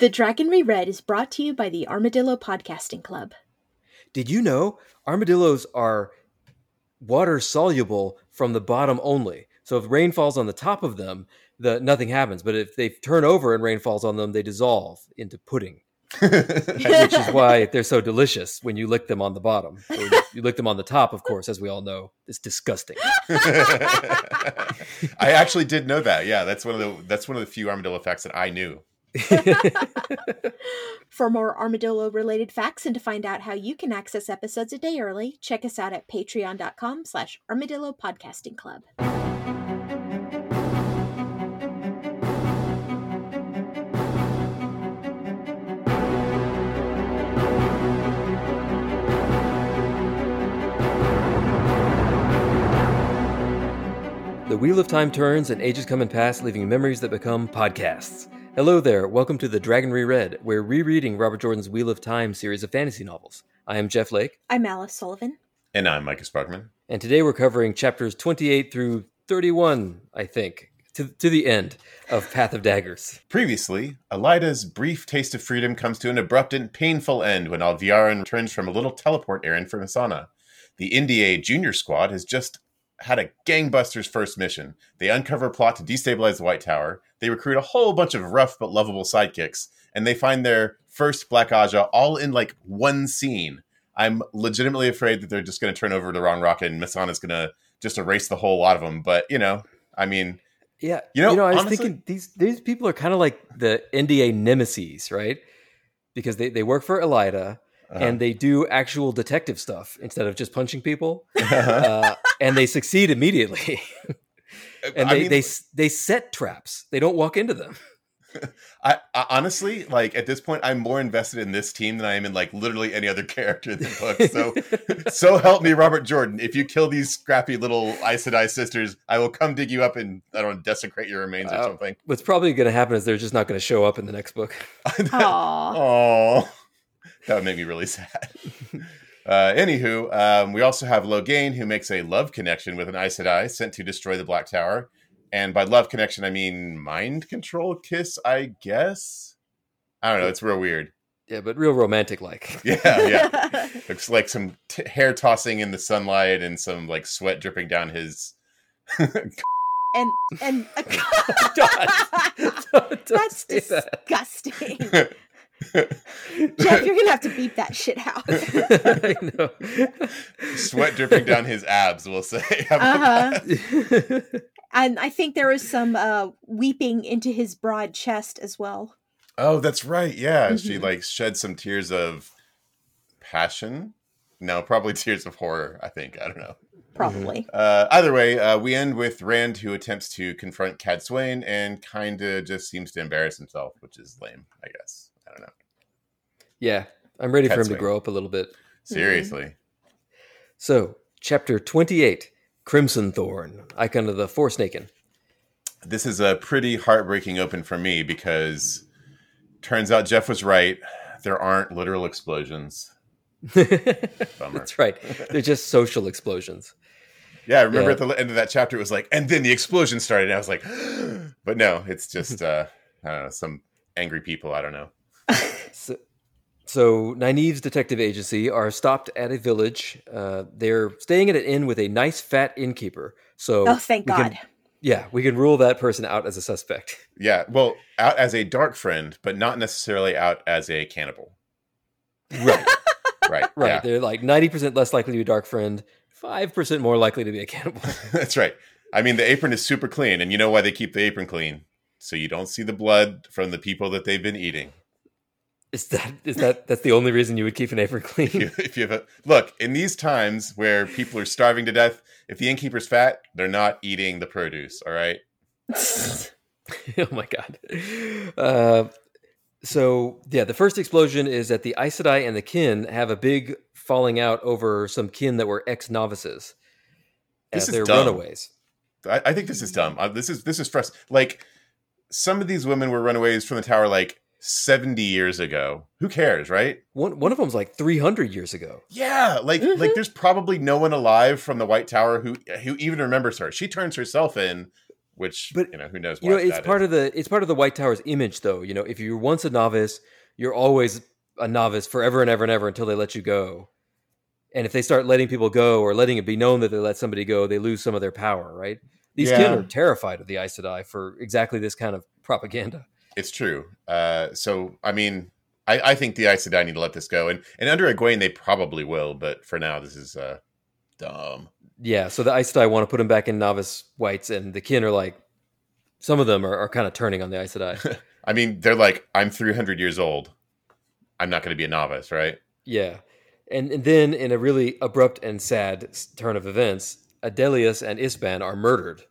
The Dragon Reread is brought to you by the Armadillo Podcasting Club. Did you know armadillos are water soluble from the bottom only? So if rain falls on the top of them, the nothing happens. But if they turn over and rain falls on them, they dissolve into pudding. which is why they're so delicious when you lick them on the bottom. Or you lick them on the top, of course, as we all know. It's disgusting. I actually did know that. Yeah, that's one of the that's one of the few armadillo facts that I knew. For more armadillo related facts and to find out how you can access episodes a day early, check us out at patreon.com slash armadillo podcasting club. The wheel of time turns and ages come and pass, leaving memories that become podcasts. Hello there, welcome to The Dragon Reread. We're rereading Robert Jordan's Wheel of Time series of fantasy novels. I am Jeff Lake, I'm Alice Sullivan. And I'm Micah Sparkman. and today we're covering chapters 28 through 31, I think, to, to the end of Path of Daggers. Previously, Elaida's brief taste of freedom comes to an abrupt and painful end when Alviarin returns from a little teleport errand for Mesaana. The NDA Junior Squad has just had a gangbusters first mission. They uncover a plot to destabilize the White Tower. They recruit a whole bunch of rough but lovable sidekicks, and they find their first Black Ajah all in like one scene. I'm legitimately afraid that they're just going to turn over the wrong rocket and Mesaana's going to just erase the whole lot of them. But you know, I mean, Yeah, You know, I was honestly- thinking these these people are kind of like the NDA nemesis, right? Because they, they work for Elaida uh, and they do actual detective stuff instead of just punching people, uh, and they succeed immediately. and I they, mean, they they set traps. They don't walk into them. I, I honestly like at this point I'm more invested in this team than I am in like literally any other character in the book. So so help me, Robert Jordan. If you kill these scrappy little Aes Sedai sisters, I will come dig you up and I don't know, desecrate your remains or Uh, something. What's probably going to happen is they're just not going to show up in the next book. Aww. Oh, that would make me really sad. Uh, anywho, um, we also have Logain, who makes a love connection with an Aes Sedai sent to destroy the Black Tower. And by love connection, I mean mind control kiss, I guess. I don't know. It's real weird. Yeah, but real romantic like. Yeah, yeah. Looks like some t- hair tossing in the sunlight and some like sweat dripping down his. and and Don't that's disgusting. that. Disgusting. Jeff, you're gonna have to beep that shit out. I know. sweat dripping down his abs, we'll say. Uh-huh. and I think there was some uh, weeping into his broad chest as well. Oh, that's right. Yeah, she Mhm. like shed some tears of passion. No, probably tears of horror. I think I don't know. Probably. Uh, either way, uh, we end with Rand who attempts to confront Cadsuane and kind of just seems to embarrass himself, which is lame. I guess I don't know. yeah, I'm ready for him to grow up a little bit. Seriously, So, chapter 28 Crimson Thorn, icon of the Forsaken. this is a pretty heartbreaking open for me because turns out Jeff was right. There aren't literal explosions. Bummer. That's right. They're just social explosions. Yeah, I remember Yeah. at the end of that chapter, it was like, and then the explosion started. And I was like, but no, it's just, uh, I don't know, some angry people. I don't know. So, so Nynaeve's detective agency are stopped at a village. Uh, they're staying at an inn with a nice fat innkeeper. So, Oh, thank we can- God. yeah, we can rule that person out as a suspect. Yeah, well, out as a dark friend, but not necessarily out as a cannibal. Right, Right. right. Yeah, They're like 90% less likely to be a dark friend, 5% more likely to be a cannibal. that's right. I mean, the apron is super clean, and you know why they keep the apron clean? So you don't see the blood from the people that they've been eating. Is that is that that's the only reason you would keep an apron If you, clean? if you have a look in these times where people are starving to death, if the innkeeper's fat, they're not eating the produce. All right. oh my god. Uh, so yeah, the first explosion is that the Aes Sedai and the kin have a big falling out over some kin that were ex novices. This is they're dumb. runaways. I, I think this is dumb. Uh, this is this is frust- Like some of these women were runaways from the tower like seventy years ago. Who cares, right? One one of them's like three hundred years ago. Yeah, like Mhm. like there's probably no one alive from the White Tower who who even remembers her. She turns herself in which But, you know who knows. You know, it's that part is. of the it's part of the White Tower's image, though. You know, if you're once a novice, you're always a novice forever and ever and ever until they let you go. And if they start letting people go or letting it be known that they let somebody go, they lose some of their power, right? These Yeah. are terrified of the Aes Sedai for exactly this kind of propaganda. It's true. Uh, so I mean, I, I think the Aes Sedai need to let this go, and and under Egwene they probably will, but for now this is uh, dumb. Yeah, so the Aes Sedai want to put them back in novice whites, and the kin are like, some of them are, are kind of turning on the Aes Sedai. I mean, they're like, I'm 300 years old. I'm not going to be a novice, right? yeah, and and then in a really abrupt and sad turn of events, Adeleas and Ispan are murdered.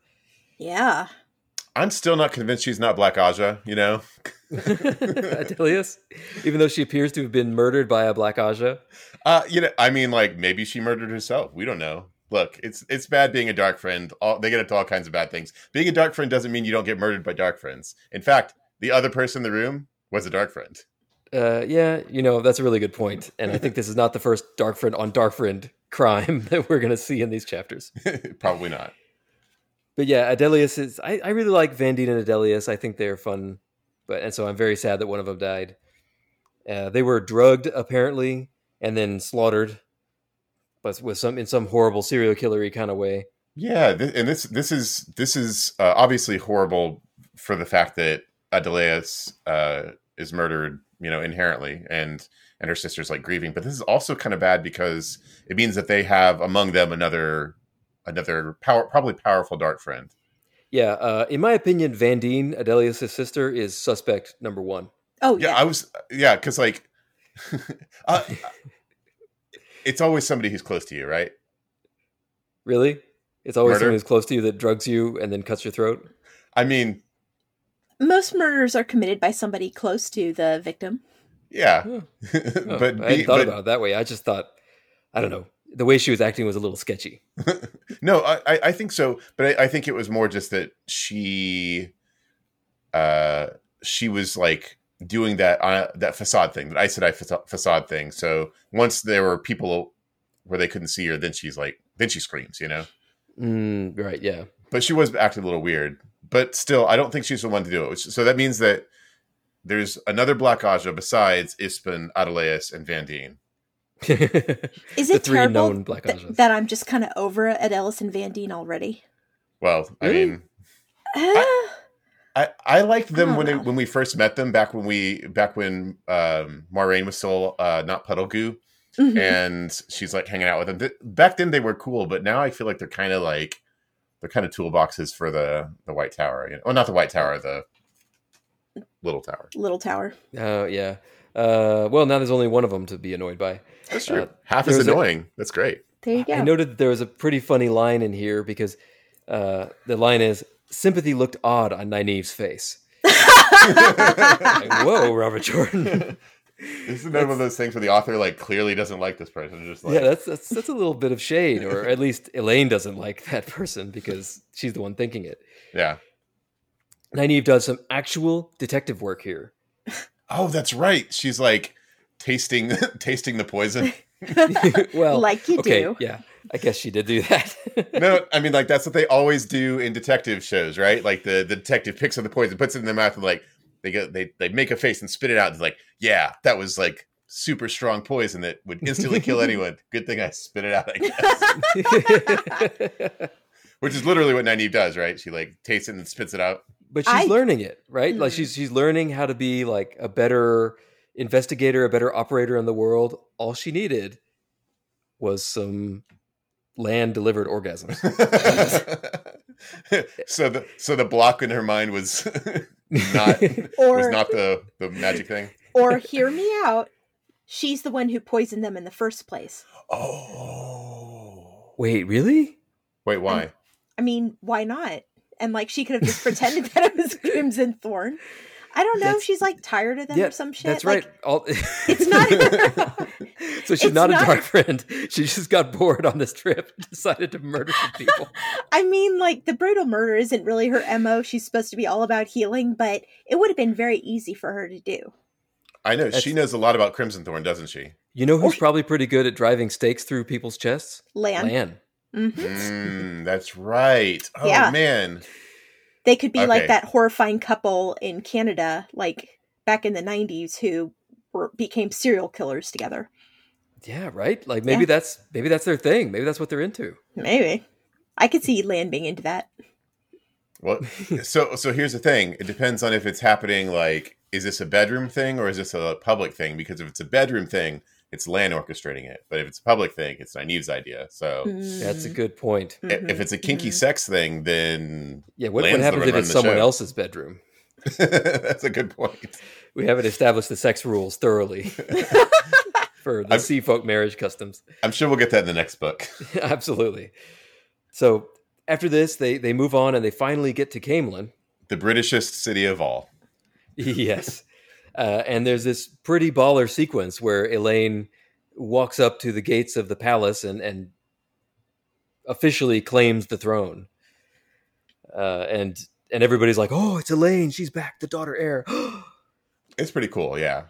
Yeah. I'm still not convinced she's not Black Ajah. You know, Adeleas, even though she appears to have been murdered by a Black Ajah. uh, you know, I mean, like maybe she murdered herself. We don't know. Look, it's it's bad being a dark friend. All, they get into all kinds of bad things. Being a dark friend doesn't mean you don't get murdered by dark friends. In fact, the other person in the room was a dark friend. Uh, yeah, you know that's a really good point, and I think this is not the first dark friend on dark friend crime that we're going to see in these chapters. Probably not. But yeah, Adeleas is. I, I really like Vandene and Adeleas. I think they're fun, but and so I'm very sad that one of them died. Uh, they were drugged apparently, and then slaughtered, but with some in some horrible serial killery kind of way. Yeah, th- and this this is this is uh, obviously horrible for the fact that Adeleas uh, is murdered, you know, inherently, and and her sister's like grieving. But this is also kind of bad because it means that they have among them another another power, probably powerful dark friend. Yeah, uh, in my opinion, Vandene, Adeleas' sister, is suspect number one. Oh Yeah, yeah. I was yeah, because like, uh, it's always somebody who's close to you, right? Really, it's always Murder? someone who's close to you that drugs you and then cuts your throat. I mean, Most murders are committed by somebody close to the victim. yeah, Oh, but I hadn't be- thought but- about it that way. I just thought, I don't know, the way she was acting was a little sketchy. no, I, I- think so, but I, I think it was more just that she, uh, she was like doing that uh, that facade thing, that I said I facade thing. So once there were people where they couldn't see her, then she's like, then she screams, you know. Mm, right? Yeah. But she was acting a little weird. But still, I don't think she's the one to do it. So that means that there's another Black Ajah besides Ispan, Adeleas, and Van Vandene. Is the it three terrible known Black th- that I'm just kind of over at Ellis and Van Deen already? Well, I Really? mean, Uh, I, I liked them I when they, when we first met them back when we back when um Moiraine was still uh not puddle goo mhm. and she's like hanging out with them. Th- back then they were cool, but now I feel like they're kind of like they're kind of toolboxes for the the White Tower. You know? Well, not the White Tower, the Little Tower. Little Tower. Oh yeah. Uh, well, now there's only one of them to be annoyed by. That's true. Uh, Half as there's a- annoying. That's great. There you go. I noted that there was a pretty funny line in here because uh, the line is sympathy looked odd on Nynaeve's face. Like, Whoa, Robert Jordan. This Isn't that one of those things where the author like clearly doesn't like this person? Just like yeah, that's, that's that's a little bit of shade, or at least Elayne doesn't like that person because she's the one thinking it. yeah. Nynaeve does some actual detective work here. Oh, that's right. She's like tasting tasting the poison. well, like you okay, do. yeah, I guess she did do that. no, I mean like that's what they always do in detective shows, right? Like the, the detective picks up the poison, puts it in their mouth, and like they go they they make a face and spit it out. It's like, yeah, that was like super strong poison that would instantly kill anyone. Good thing I spit it out, I guess. Which is literally what Nynaeve does, right? She like tastes it and spits it out. but she's I- learning it, right? Like Mm. she's she's learning how to be like a better investigator, a better operator in the world. All she needed was some land delivered orgasms. so the so the block in her mind was not was not the the magic thing. or hear me out. She's the one who poisoned them in the first place. Oh. Wait, really? Wait, why? I mean, why not? And like she could have just pretended that it was Crimson Thorn. I don't know. That's- She's like tired of them yeah, or some shit. that's Like, right. All, it's not- so she's it's not a dark friend. She just got bored on this trip, and decided to murder some people. I mean, like the brutal murder isn't really her mo. She's supposed to be all about healing, but it would have been very easy for her to do. I know That's- she knows a lot about Crimson Thorn, doesn't she? You know who's Or- probably pretty good at driving stakes through people's chests? Lan. Lan. hmm Mm, that's right. Oh Yeah. man, They could be like that horrifying couple in Canada, like back in the '90s, who were, became serial killers together. Yeah, right. Like maybe Yeah. that's maybe that's their thing. Maybe that's what they're into. Maybe I could see Lan being into that. Well, so so here's the thing. It depends on if it's happening. Like, is this a bedroom thing or is this a public thing? Because if it's a bedroom thing, it's Lan orchestrating it. But if it's a public thing, it's Nynaeve's idea. So That's a good point. i- if it's a kinky Mhm. sex thing, then Yeah, what, what happens if it's someone show. else's bedroom? that's a good point. We haven't established the sex rules thoroughly for the I'm- sea folk marriage customs. I'm sure we'll get that in the next book. Absolutely. So after this, they they move on and they finally get to Caemlyn. The Britishest city of all. yes. Uh, and there's this pretty baller sequence where Elayne walks up to the gates of the palace and, and officially claims the throne. Uh, and and everybody's like, "Oh, it's Elayne! She's back, the daughter heir." It's pretty cool, yeah.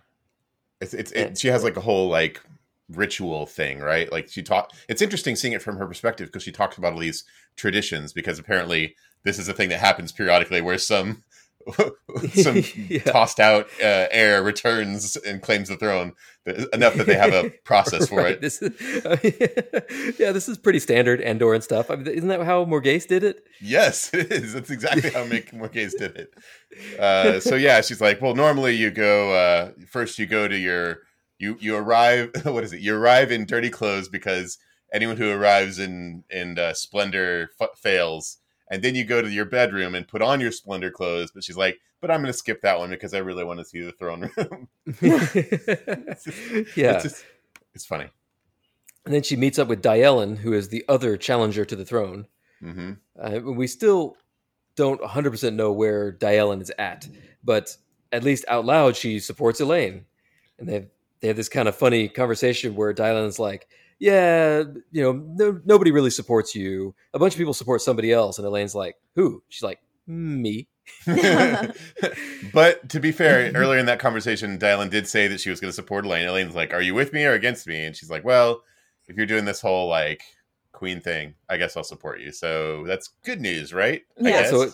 It's it's it, she has like a whole like ritual thing, right? Like she taught. It's interesting seeing it from her perspective because she talks about all these traditions because apparently this is a thing that happens periodically where some some Yeah. tossed out uh, heir returns and claims the throne enough that they have a process for Right, it. This is, yeah, this is pretty standard Andor and stuff. I mean, isn't that how Morgase did it? Yes, it is. That's exactly how Mick Morgase did it. Uh, so yeah, she's like, well, normally you go uh, first. You go to your you you arrive. What is it? You arrive in dirty clothes because anyone who arrives in in uh, splendor f- fails, and then you go to your bedroom and put on your splendor clothes. But she's like, but I'm going to skip that one because I really want to see the throne room. yeah. it's, just, it's funny. And then she meets up with Dyelin, who is the other challenger to the throne. hmm Uh, we still don't 100% know where Dyelin is at, but at least out loud, she supports Elayne. And they have, they have this kind of funny conversation where Dyelin's like, Yeah, you know, no, nobody really supports you. A bunch of people support somebody else. And Elayne's like, Who? She's like, Me. but to be fair, earlier in that conversation, Dyelin did say that she was going to support Elayne. Elayne's like, "Are you with me or against me?" And she's like, "Well, if you're doing this whole like queen thing, I guess I'll support you." So that's good news, right? Yeah. So, it,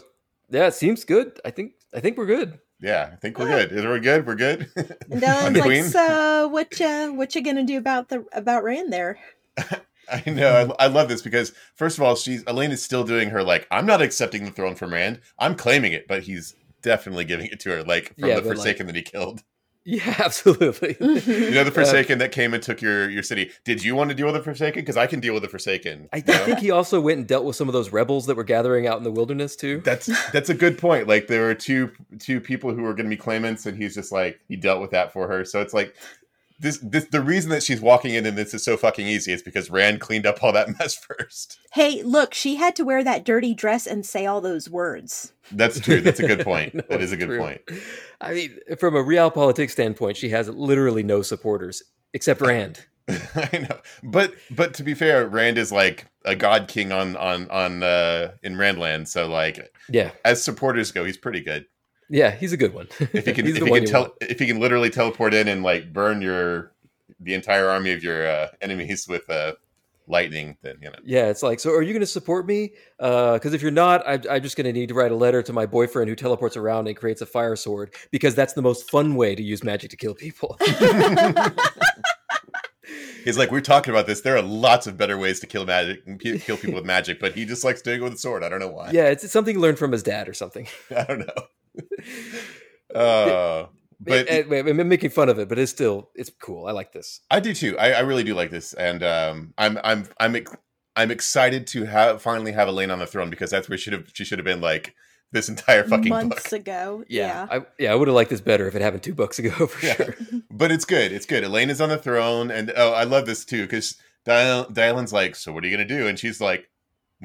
yeah, it seems good. I think I think we're good. Yeah, I think we're good. Is we good? We're good. And On Dyelin's like, so what you what you gonna do about the about Rand there? I know. I, I love this because first of all, she's Elayne is still doing her like, "I'm not accepting the throne from Rand. I'm claiming it," but he's definitely giving it to her, like from Yeah, the but, like- Forsaken that he killed. Yeah, absolutely. You know, the Uh, Forsaken that came and took your your city. Did you want to deal with the Forsaken? Because I can deal with the Forsaken. I you know? think he also went and dealt with some of those rebels that were gathering out in the wilderness too. That's that's a good point. Like there were two two people who were going to be claimants, and he's just like he dealt with that for her. So it's like this this the reason that she's walking in and this is so fucking easy is because Rand cleaned up all that mess first. Hey, look, she had to wear that dirty dress and say all those words. That's true. That's a good point. No, that is a good true. point. I mean, from a realpolitik standpoint, she has literally no supporters except Rand. I know, but but to be fair, Rand is like a god king on on on uh in Randland. So like Yeah, as supporters go, he's pretty good. Yeah, he's a good one. If he can if he can tell if he can literally teleport in and like burn your the entire army of your uh, enemies with uh, lightning, then you know. Yeah, it's like, so are you going to support me? Because if you're not, I, I'm just going to need to write a letter to my boyfriend who teleports around and creates a fire sword because that's the most fun way to use magic to kill people. He's like, we're talking about this. There are lots of better ways to kill magic, kill people with magic, but he just likes doing it with a sword. I don't know why. yeah, it's, it's something he learned from his dad or something. I don't know. Uh, but eh, I'm making fun of it, but it's still it's cool. I like this. I do too. I, I really do like this, and um, I'm I'm I'm I'm excited to have finally have Elayne on the throne because that's where she should have she should have been like this entire fucking months book. ago. Yeah. I, yeah, I would have liked this better if it happened two books ago for Yeah. sure. But it's good. It's good. Elayne is on the throne, and oh, I love this too because Dial- Dyelin's like, "So what are you gonna do?" And she's like,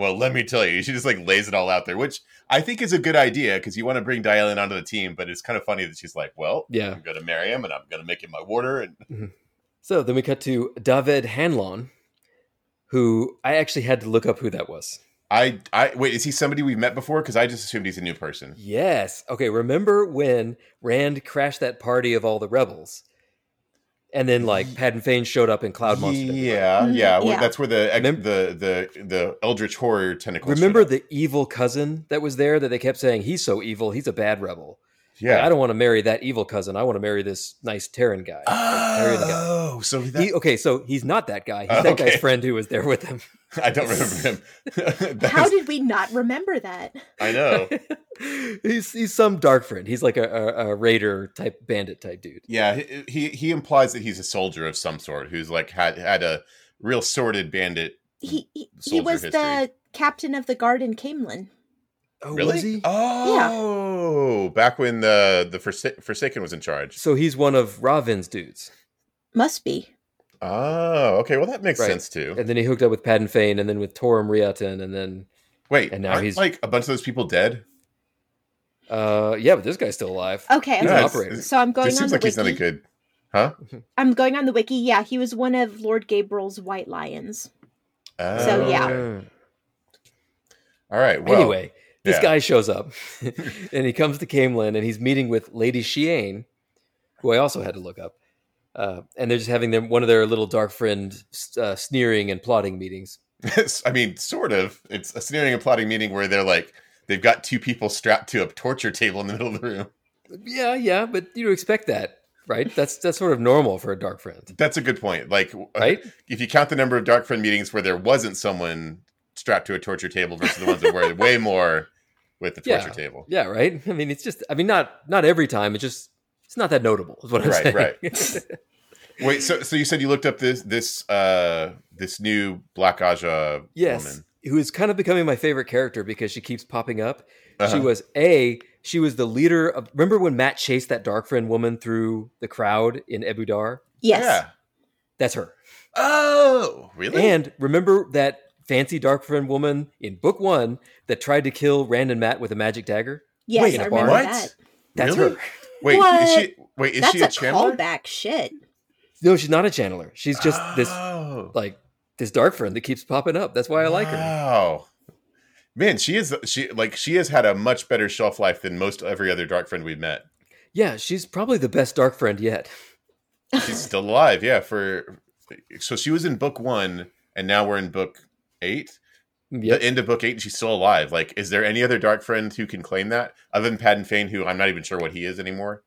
"Well, let me tell you." She just like lays it all out there, which I think is a good idea because you want to bring Dyelin onto the team. But it's kind of funny that she's like, "Well, Yeah. I'm gonna marry him, and I'm gonna make him my warder." And mm-hmm. So then we cut to Daved Hanlon, who I actually had to look up who that was. I, I wait. Is he somebody we've met before? Because I just assumed he's a new person. Yes. Okay. Remember when Rand crashed that party of all the rebels? And then like Padan Fain showed up in Cloud Monster. Yeah, Mhm, yeah, where- yeah. That's where the ex- Remem- the the the Eldritch horror tentacles. Remember the evil cousin that was there that they kept saying he's so evil, he's a bad rebel. Yeah. Like, I don't want to marry that evil cousin. I want to marry this nice Terran guy. Marry the guy. Oh, so that, He, okay, so he's not that guy. He's Oh, that guy's friend who was there with him. I don't remember him. How did we not remember that? I know? he's he's some dark friend. He's like a, a, a raider type bandit type dude. Yeah, he, he he implies that he's a soldier of some sort who's like had had a real sordid bandit. He he, he was history. the captain of the guard in Caemlyn. Oh, really? was he? Oh, back when the the Forsa- Forsaken was in charge. So he's one of Rahvin's dudes. Must be. Oh, okay. Well, that makes Right. sense too. And then he hooked up with Padan Fain and then with Toram Riatin and then Wait, and now aren't, he's- like a bunch of those people dead. uh yeah, but this guy's still alive. Okay, He's okay. an operator. it's- So I'm It going on seems the like he's not a wiki. good. Huh? I'm going on the wiki. Yeah, he was one of Lord Gaebril's White Lions. Oh, So, yeah. All right. Well, anyway, this yeah. guy shows up and he comes to Caemlyn and he's meeting with Lady Shiaine, who I also had to look up. Uh, and they're just having them one of their little dark friend uh, sneering and plotting meetings. I mean, sort of. It's a sneering and plotting meeting where they're like they've got two people strapped to a torture table in the middle of the room. Yeah, yeah, but you expect that, right? That's that's sort of normal for a dark friend, That's a good point. Like, right? if you count the number of dark friend meetings where there wasn't someone strapped to a torture table versus the ones that were way more with the torture Yeah. table. Yeah, right. I mean, it's just. I mean, not not every time. It's just. It's not that notable. Is what I'm Right, saying. right. Wait, so so you said you looked up this this uh this new Black Ajah yes, woman? who is kind of becoming my favorite character because she keeps popping up. She Uh-huh. was a. She was the leader of. Remember when Mat chased that dark friend woman through the crowd in Ebou Dar? Yes. Yeah. That's her. Oh, really? And remember that fancy dark friend woman in book one that tried to kill Rand and Mat with a magic dagger? Yes, Wait, I remember What? that. That's Really? her. Wait, What? is she wait, is That's she a a channeler? callback shit. No, she's not a channeler. She's just this Oh. like this dark friend that keeps popping up. That's why I like her. Wow. Man, she is she like she has had a much better shelf life than most every other dark friend we've met. Yeah, she's probably the best dark friend yet. She's still alive, yeah. For so she was in book one, and now we're in book eight. Yep. The end of book eight, and she's still alive. Like, is there any other dark friend who can claim that other than Padan Fain, who I'm not even sure what he is anymore?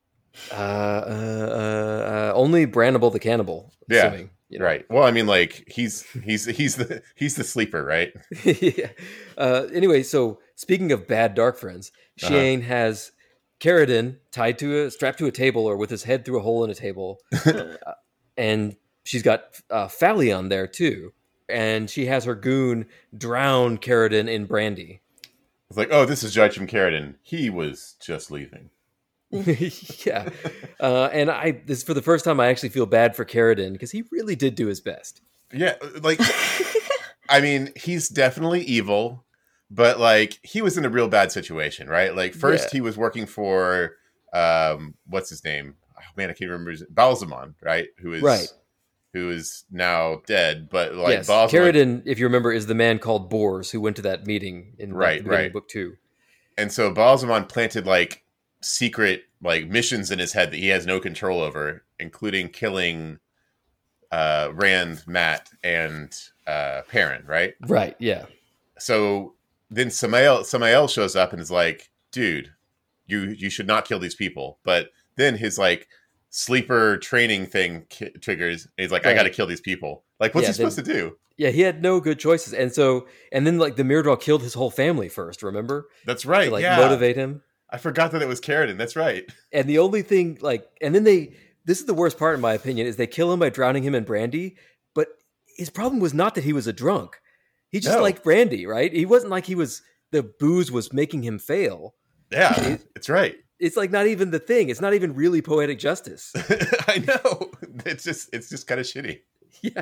Uh, uh, uh, only Brandable the cannibal. Yeah, assuming, you know. Right. Well, I mean, like he's he's he's the he's the sleeper, right? yeah. Uh, anyway, so speaking of bad dark friends, Uh-huh. Shane has Carridin tied to a strapped to a table or with his head through a hole in a table, Uh, and she's got uh, Falion there too, and she has her goon drown Carridin in brandy. It's like, oh, this is Judge from Carridin. He was just leaving. yeah, uh, and I this for the first time I actually feel bad for Carridin because he really did do his best. Yeah, like I mean, he's definitely evil, but like he was in a real bad situation, right? Like first Yeah. he was working for um what's his name? Oh man, I can't remember his Ba'alzamon, right? Who is Right. Who is now dead, but like yes, Carridin, if you remember, is the man called Bors who went to that meeting in Right, the right. book two. and so Ba'alzamon planted like secret like missions in his head that he has no control over, including killing uh Rand, Mat, and uh Perrin, right? Right? Yeah. so then Samael Samael shows up and is like, "Dude, you you should not kill these people." But then his like sleeper training thing ki- triggers. He's like, "I got to kill these people." Like, what's Yeah, he supposed to do? Yeah, he had no good choices, and so and then like the Myrddraal killed his whole family first. Remember, That's right. to like yeah, motivate him. I forgot that it was Carridin. That's right. And the only thing like, and then they this is the worst part in my opinion is they kill him by drowning him in brandy. But his problem was not that he was a drunk. He just No. liked brandy, right? He wasn't like he was the booze was making him fail. Yeah, it's right. It's like not even the thing. It's not even really poetic justice. I know. It's just it's just kind of shitty. Yeah.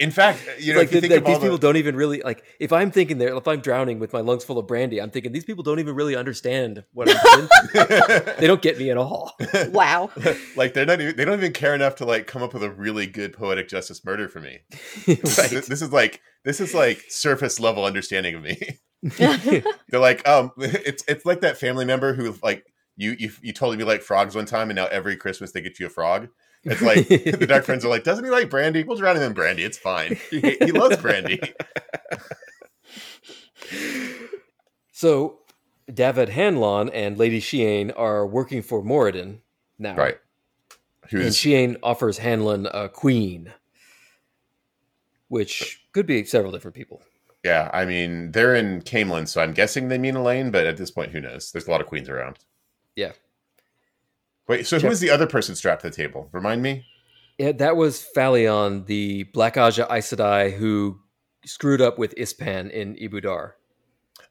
In fact, you know, like, if you think like of all these people the, don't even really like if i'm thinking there if i'm drowning with my lungs full of brandy i'm thinking these people don't even really understand what i'm into. they don't get me at all Wow. like they're not even, they don't even care enough to like come up with a really good poetic justice murder for me. right Th- This is like this is like surface level understanding of me. They're like, um, it's it's like that family member who like you you you told me you like frogs one time, and now every Christmas they get you a frog. It's like the Dark Friends are like, doesn't he like brandy? We'll drown him in brandy. It's fine. He, he loves brandy. so Daved Hanlon and Lady Shiaine are working for Moridin now. Right. And Who's Shiaine offers Hanlon a queen, which could be several different people. yeah, I mean, they're in Caemlyn, so I'm guessing they mean Elayne, but at this point, who knows? There's a lot of queens around. Yeah. Wait, so who Check. is the other person strapped to the table? Remind me? Yeah, that was Falion, the Black Ajah Aes Sedai who screwed up with Ispan in Ebou Dar.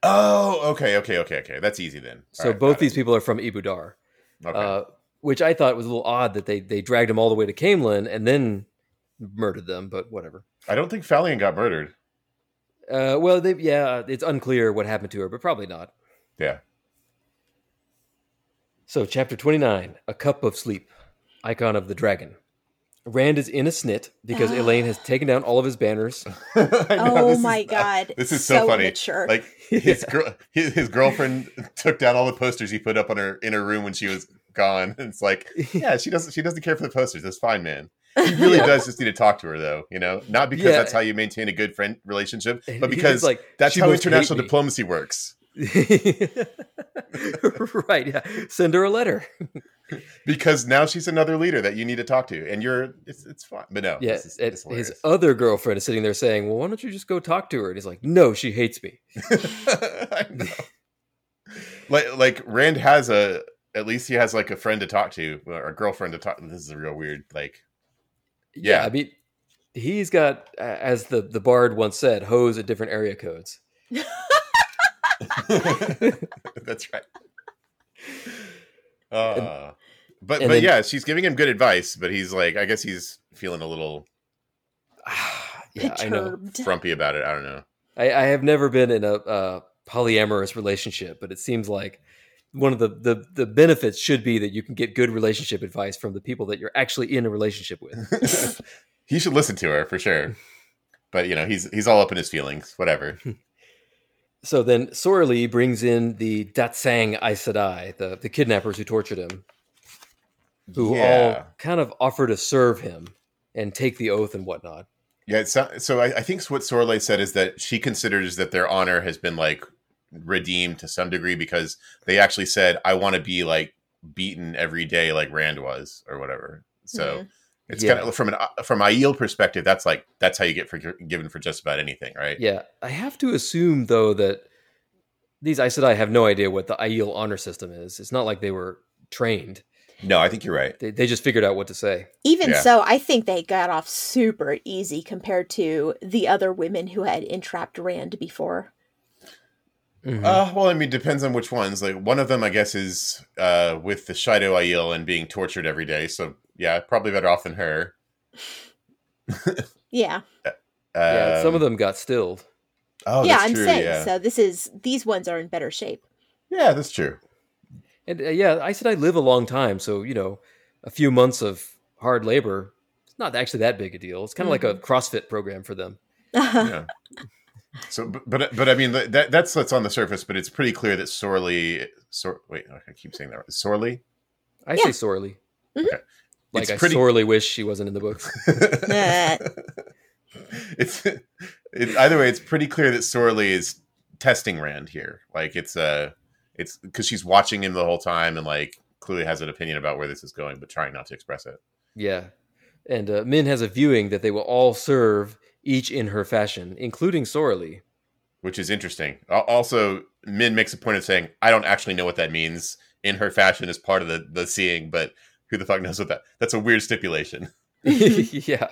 Oh, okay, okay, okay, okay. That's easy then. So right, both these people are from Ebou Dar. Okay. uh, which I thought was a little odd that they they dragged them all the way to Caemlyn and then murdered them. But whatever. I don't think Falion got murdered. Uh, well, they, yeah, it's unclear what happened to her, but probably not. Yeah. So, chapter 29 A Cup of Sleep, Icon of the Dragon. Rand is in a snit because. Elayne has taken down all of his banners. Know, oh this is- my god. This is so, funny. Mature. Like his girl, his, his girlfriend took down all the posters he put up on her in her room when she was gone. And it's like, yeah, she doesn't she doesn't care for the posters. That's fine, man. He really does just need to talk to her though, you know, not because Yeah. that's how you maintain a good friend relationship, but because like, that's how international diplomacy works. right, yeah. Send her a letter. Because now she's another leader that you need to talk to, and you're it's it's fine. But no, Yeah, this it's his other girlfriend is sitting there saying, Well, why don't you just go talk to her? And he's like, No, she hates me. I know. Like like Rand has a at least he has like a friend to talk to or a girlfriend to talk. This is a real weird. Like Yeah, Yeah. I mean, he's got, uh, as the, the bard once said, "Hoes at different area codes. that's right. Uh, but and but then- yeah, she's giving him good advice, but he's like, I guess he's feeling a little yeah, I know. Perturbed. frumpy about it. I don't know. I, I have never been in a, uh polyamorous relationship, but it seems like one of the, the the benefits should be that you can get good relationship advice from the people that you're actually in a relationship with. he should listen to her for sure. But you know, he's he's all up in his feelings. Whatever. so then Sorely brings in the da'tsang Aes Sedai, the the kidnappers who tortured him, who Yeah. all kind of offer to serve him and take the oath and whatnot. Yeah, it's not, so I, I think what Sorley said is that she considers that their honor has been like redeemed to some degree because they actually said, "I want to be like beaten every day like Rand was or whatever." So Mhm. It's Yeah. kind of from an uh, from Aiel perspective, that's like that's how you get forgiven for just about anything, right? Yeah, I have to assume though that these I said I have no idea what the Aiel honor system is. It's not like they were trained. No, I think you're right. They, they just figured out what to say. Even Yeah. so, I think they got off super easy compared to the other women who had entrapped Rand before. Mhm. Uh, well, I mean, depends on which ones. Like one of them, I guess, is uh, with the Shaido Aiel and being tortured every day. So yeah, probably better off than her. Yeah. yeah, some Um, of them got stilled. Oh, yeah, that's I'm true, saying. Yeah. So this is these ones are in better shape. yeah, that's true. And uh, yeah, Aes Sedai live a long time, so you know, a few months of hard labor, it's not actually that big a deal. It's kind of like a CrossFit program for them. yeah. So, but, but but I mean that that's what's on the surface, but it's pretty clear that Sorely, Sor, wait, I keep saying that right. Sorely. I Yeah. say sorely. Mhm. Okay. Like It's I pretty- sorely wish she wasn't in the books. it's it, either way. It's pretty clear that Sorely is testing Rand here. Like it's uh it's because she's watching him the whole time and like clearly has an opinion about where this is going, but trying not to express it. Yeah. And uh, Min has a viewing that they will all serve each in her fashion, including Sorely. which is interesting. Also, Min makes a point of saying, "I don't actually know what that means." In her fashion, as part of the the seeing, but who the fuck knows what that? That's a weird stipulation. yeah.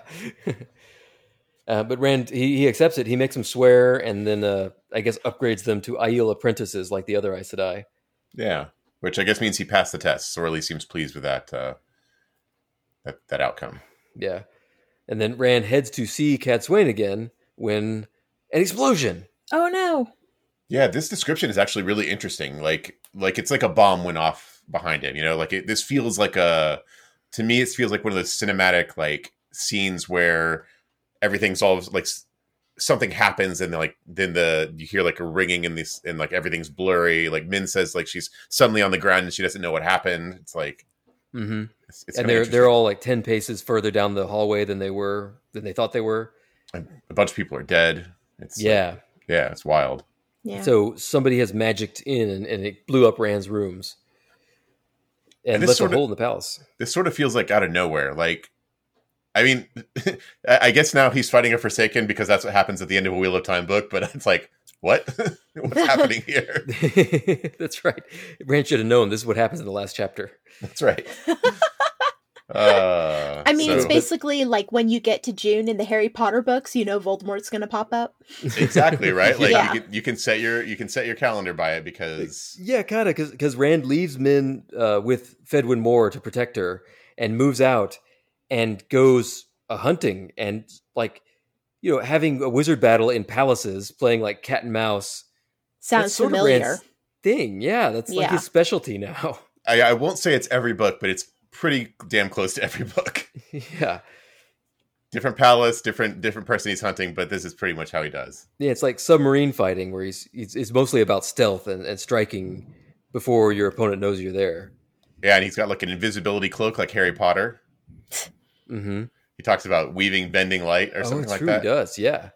uh, but Rand, he, he accepts it. He makes them swear and then, uh, I guess, upgrades them to Aiel apprentices like the other Aes Sedai. Yeah, which I guess means he passed the test. least seems pleased with that uh, that that outcome. Yeah. And then Rand heads to see Cadsuane again when an explosion. oh no. Yeah, this description is actually really interesting. Like, like it's like a bomb went off behind him. You know, like it, this feels like a. To me, it feels like one of those cinematic like scenes where everything's all like something happens and like then the you hear like a ringing and this and like everything's blurry. Like Min says, like she's suddenly on the ground and she doesn't know what happened. It's like mm-hmm. It's, it's And they're they're all like ten paces further down the hallway than they were than they thought they were. a bunch of people are dead. It's like- Yeah. yeah, it's wild. Yeah. So somebody has magicked in and, and it blew up Rand's rooms and, And this left a sort of- hole in the palace. This sort of feels like out of nowhere. Like, I mean, I I guess now he's fighting a Forsaken because that's what happens at the end of a Wheel of Time book. But it's like, what? What's happening here? That's right. Rand should have known this is what happens in the last chapter. That's right. Uh, I mean, it's basically like when you get to June in the Harry Potter books, you know Voldemort's going to pop up. exactly right. Like Yeah. you, can, you can set your you can set your calendar by it because Yeah, kind of, because because Rand leaves Min uh, with Fedwin Morr to protect her and moves out and goes a hunting and like you know having a wizard battle in palaces, playing like cat and mouse. Sounds That's sort of familiar. Thing. Yeah, that's like his specialty now. I, I won't say it's every book, but it's pretty damn close to every book. yeah, different palace, different different person he's hunting, but this is pretty much how he does. yeah, it's like submarine fighting where he's, he's it's mostly about stealth and, and striking before your opponent knows you're there. Yeah, and he's got like an invisibility cloak like Harry Potter. Mm-hmm. He talks about weaving bending light or Oh, something like that. He does, yeah.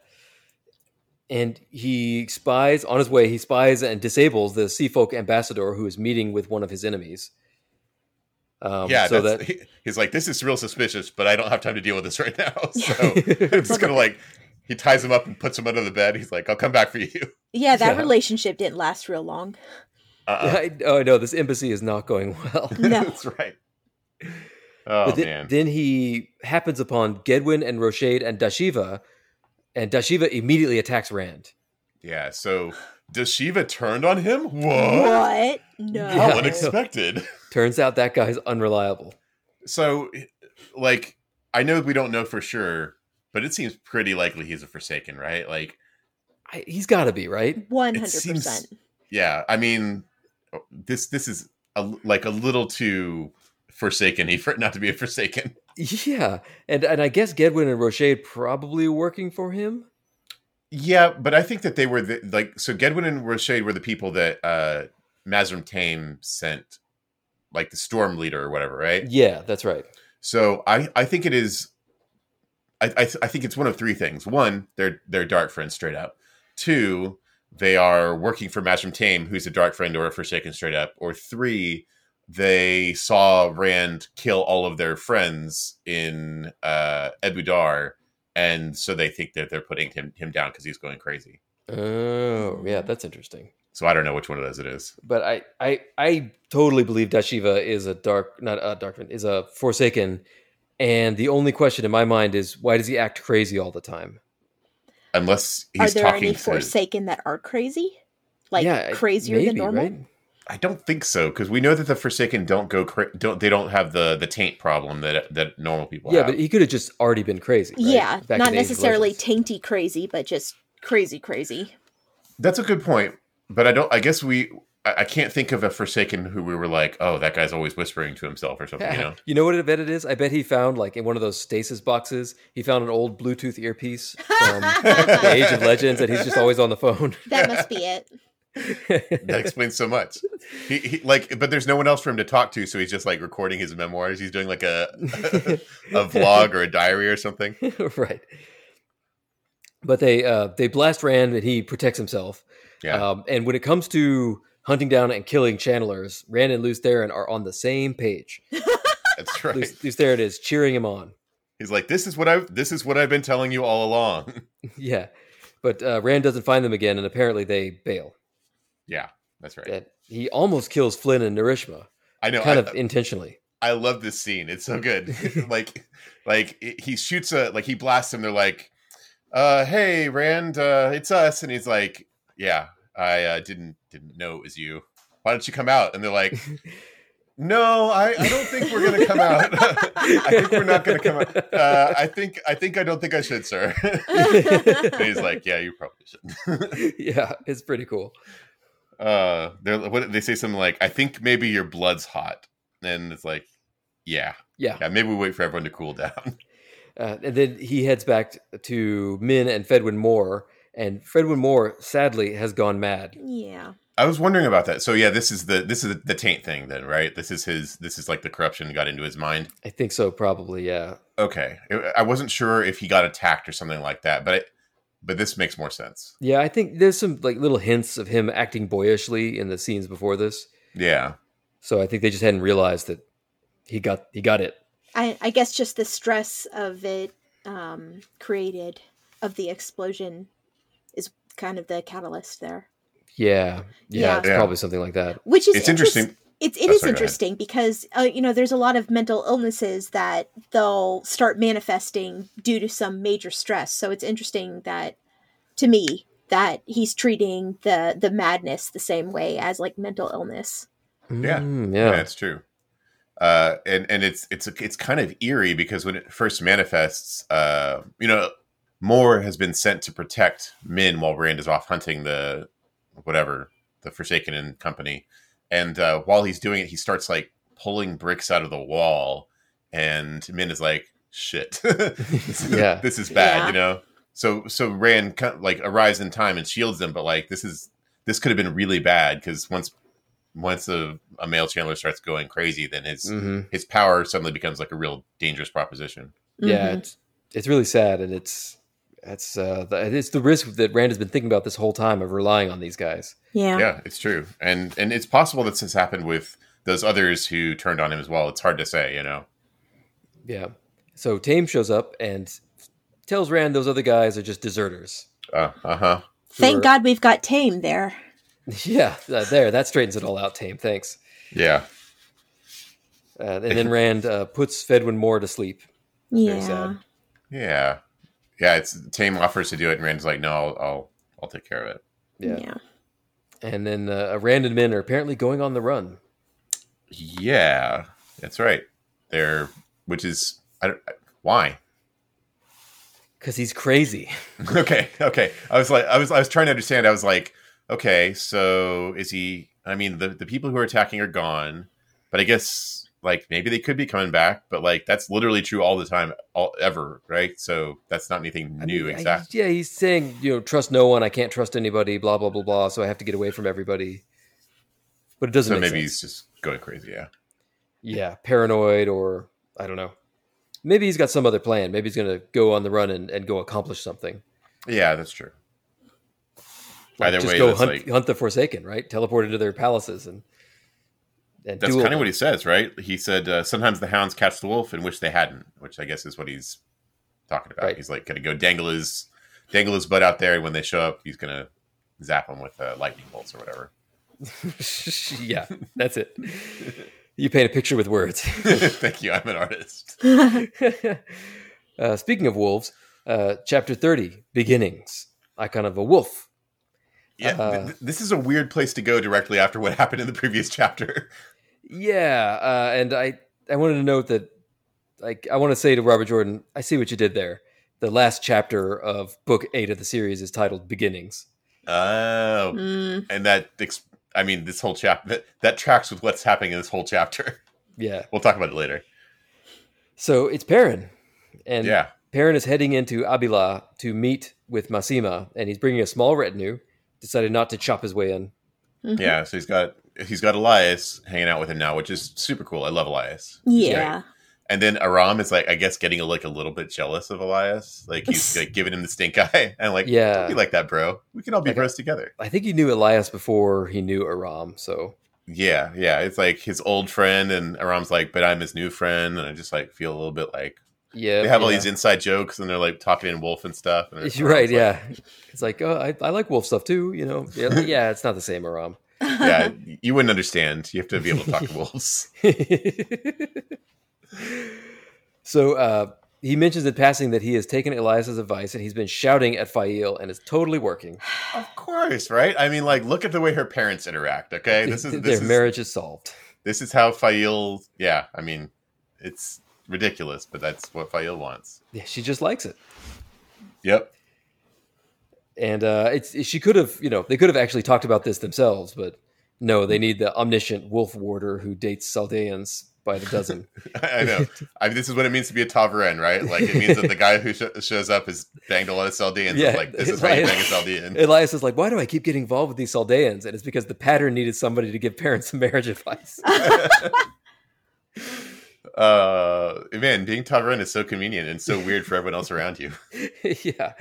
And he spies on his way. He spies and disables the Seafolk ambassador who is meeting with one of his enemies. Um, yeah, so that's, that he- he's like, this is real suspicious, but I don't have time to deal with this right now. So I'm just gonna like, he ties him up and puts him under the bed. He's like, I'll come back for you. Yeah, that Yeah. relationship didn't last real long. Uh-uh. I, oh no, this embassy is not going well. No. that's right. Oh then, man, then he happens upon Gedwyn and Rochaid and Dashiva, and Dashiva immediately attacks Rand. Yeah. So Dashiva turned on him? What? What? No. How Yeah. unexpected. Turns out that guy's unreliable. So, like, I know we don't know for sure, but it seems pretty likely he's a Forsaken, right? Like, I, he's got to be right. One It hundred seems- percent. yeah. I mean, oh, this this is a, like a little too Forsaken for it not to be a Forsaken. Yeah, and and I guess Gedwyn and Rochaid probably working for him. Yeah, but I think that they were the, like so. Gedwyn and Rochaid were the people that uh Mazrim Taim sent, like the Storm Leader or whatever, right? Yeah, that's right. So I I think it is. I I, th- I think it's one of three things. One, they're they're dark friends straight up. Two, they are working for Mazrim Taim, who's a dark friend or a Forsaken straight up. Or three, they saw Rand kill all of their friends in uh, Ebou Dar, and so they think that they're putting him him down because he's going crazy. Oh, yeah, that's interesting. So I don't know which one of those it is. But I, I, I totally believe Dashiva is a dark, not a dark, is a Forsaken. And the only question in my mind is why does he act crazy all the time? Unless Are there talking any to. Forsaken that are crazy? Like yeah, crazier maybe, than normal? right? I don't think so because we know that the Forsaken don't go cra- don't they don't have the the taint problem that that normal people have. Yeah, have. but he could have just already been crazy. right? Yeah, Back not in the Age of necessarily tainty crazy, but just crazy crazy. That's a good point, but I don't. I guess we. I, I can't think of a Forsaken who we were like, oh, that guy's always whispering to himself or something. You know? You know what I bet it is? I bet he found like in one of those stasis boxes, he found an old Bluetooth earpiece from the Age of Legends, and he's just always on the phone. That must be it. that explains so much. He, he like, but there's no one else for him to talk to, so he's just like recording his memoirs. He's doing like a a vlog or a diary or something. right. But they uh, they blast Rand, and he protects himself. Yeah, Um, and when it comes to hunting down and killing channelers, Rand and Lews Therin are on the same page. that's right. Luce, Lews Therin is cheering him on. He's like, this is what I this is what I've been telling you all along. yeah. But uh, Rand doesn't find them again, and apparently they bail. Yeah, that's right. That he almost kills Flinn and Narishma, I know. kind I, of intentionally. I love this scene. It's so good. like, like it- he shoots a like he blasts him. They're like, uh, "Hey, Rand, uh, it's us," and he's like, "Yeah, I uh, didn't didn't know it was you. Why don't you come out?" And they're like, "No, I, I don't think we're gonna come out. I think we're not gonna come out. Uh, I think I think I don't think I should, sir." and he's like, "Yeah, you probably should." yeah, it's pretty cool. Uh, they're what they say something like, "I think maybe your blood's hot," and it's like, "Yeah, Yeah. yeah, maybe we wait for everyone to cool down." Uh, and then he heads back to Min and Fedwin Morr, and Fedwin Morr sadly has gone mad. Yeah. I was wondering about that. So yeah, this is the this is the taint thing then, right? This is his this is like the corruption got into his mind. I think so, probably. Yeah. Okay, I wasn't sure if he got attacked or something like that, but it, but this makes more sense. Yeah, I think there's some like little hints of him acting boyishly in the scenes before this. Yeah. So I think they just hadn't realized that he got he got it. I, I guess just the stress of it um, created of the explosion is kind of the catalyst there. Yeah, yeah, Yeah. it's Yeah. probably something like that. Which is It's interesting. It's it Oh, is sorry, interesting because uh, you know there's a lot of mental illnesses that they'll start manifesting due to some major stress. So it's interesting that to me that he's treating the the madness the same way as like mental illness. Yeah. Mm, Yeah, yeah, true. Uh, and and it's it's it's kind of eerie because when it first manifests, uh, you know, Morr has been sent to protect Min while Rand is off hunting the whatever the Forsaken and company, and uh, while he's doing it, he starts like pulling bricks out of the wall, and Min is like, "Shit, this is, Yeah. this is bad," Yeah. you know. So so Rand like arrives in time and shields them, but like this is this could have been really bad because once once a, a male channeler starts going crazy, then his hmm his power suddenly becomes like a real dangerous proposition. yeah. Mhm. It's it's really sad, and it's it's uh the, it's the risk that Rand has been thinking about this whole time of relying on these guys. yeah. Yeah, it's true, and and it's possible that this happened with those others who turned on him as well. It's hard to say, you know. Yeah. So Taim shows up and tells Rand those other guys are just deserters. Uh huh. Thank Sure. God we've got Taim there. yeah, uh, there. That straightens it all out. Taim, thanks. Yeah. Uh, and then Rand uh, puts Fedwin Morr to sleep. Yeah. Yeah. Yeah. It's Taim offers to do it, and Rand's like, "No, I'll I'll, I'll take care of it." Yeah. yeah. And then uh, Rand and Min are apparently going on the run. Yeah, that's right. They're which is I don't, why. Because he's crazy. okay, okay. I was like, I was, I was trying to understand. I was like, okay, so is he? I mean, the the people who are attacking are gone, but I guess like maybe they could be coming back. But like that's literally true all the time, all ever, right? So that's not anything I new, mean, I- exactly. yeah, he's saying, you know, trust no one. I can't trust anybody. Blah blah blah blah. So I have to get away from everybody. But it doesn't. So maybe sense. he's just going crazy. Yeah, yeah, paranoid or I don't know. Maybe he's got some other plan. Maybe he's going to go on the run and, and go accomplish something. yeah, that's true. Like Either just way, go hunt, like hunt the Forsaken, right? Teleport into their palaces and and that's duel kind of what he says, right? He said uh, sometimes the hounds catch the wolf and wish they hadn't, which I guess is what he's talking about. Right. He's like going to go dangle his dangle his butt out there, and when they show up, he's going to zap them with uh, lightning bolts or whatever. yeah, that's it. You paint a picture with words. Thank you. I'm an artist. uh, speaking of wolves, uh, chapter 30, beginnings, icon of a wolf. Yeah, Uh, th- th- this is a weird place to go directly after what happened in the previous chapter. Yeah, uh, and I, I wanted to note that, like, I want to say to Robert Jordan, I see what you did there. The last chapter of book eight of the series is titled Beginnings. Oh, Mm. and that I mean, this whole chapter that, that tracks with what's happening in this whole chapter. Yeah. We'll talk about it later. So it's Perrin. And yeah, Perrin is heading into Abila to meet with Masema, and he's bringing a small retinue. Decided not to chop his way in. Mhm. yeah. So he's got he's got Elyas hanging out with him now, which is super cool. I love Elyas. Yeah. And then Aram is like, I guess, getting like a little bit jealous of Elyas. Like he's like giving him the stink eye, and like, Yeah. don't be like that, bro. We can all be Like- bros together. I think he knew Elyas before he knew Aram. So Yeah, yeah. It's like his old friend, and Aram's like, but I'm his new friend, and I just like feel a little bit like yeah, they have all these inside jokes, and they're like talking in wolf and stuff. And You're right. Aram's like, Yeah, it's like oh, I, I like wolf stuff too. You know, yeah, yeah, it's not the same Aram. Yeah. You wouldn't understand. You have to be able to talk to wolves. so uh, he mentions in passing that he has taken Elyas's advice and he's been shouting at Faile and it's totally working. of course, right? I mean, like, look at the way her parents interact. Okay, this is Their this is marriage is solved. this is how Faile. Yeah, I mean, it's ridiculous, but that's what Faile wants. Yeah, she just likes it. Yep. And uh, it's she could have, you know, they could have actually talked about this themselves, but no, they need the omniscient wolf warder who dates Saldeans by the dozen. I know. I mean, this is what it means to be a ta'veren, right? Like it means that the guy who sh- shows up has banged a lot of Saldeans. Yeah, Yeah, like this is how you right. bang a Saldean. Elyas is like, why do I keep getting involved with these Saldeans? And it's because the pattern needed somebody to give Perrin's some marriage advice. uh, man, being ta'veren is so convenient and so weird for everyone else around you. yeah.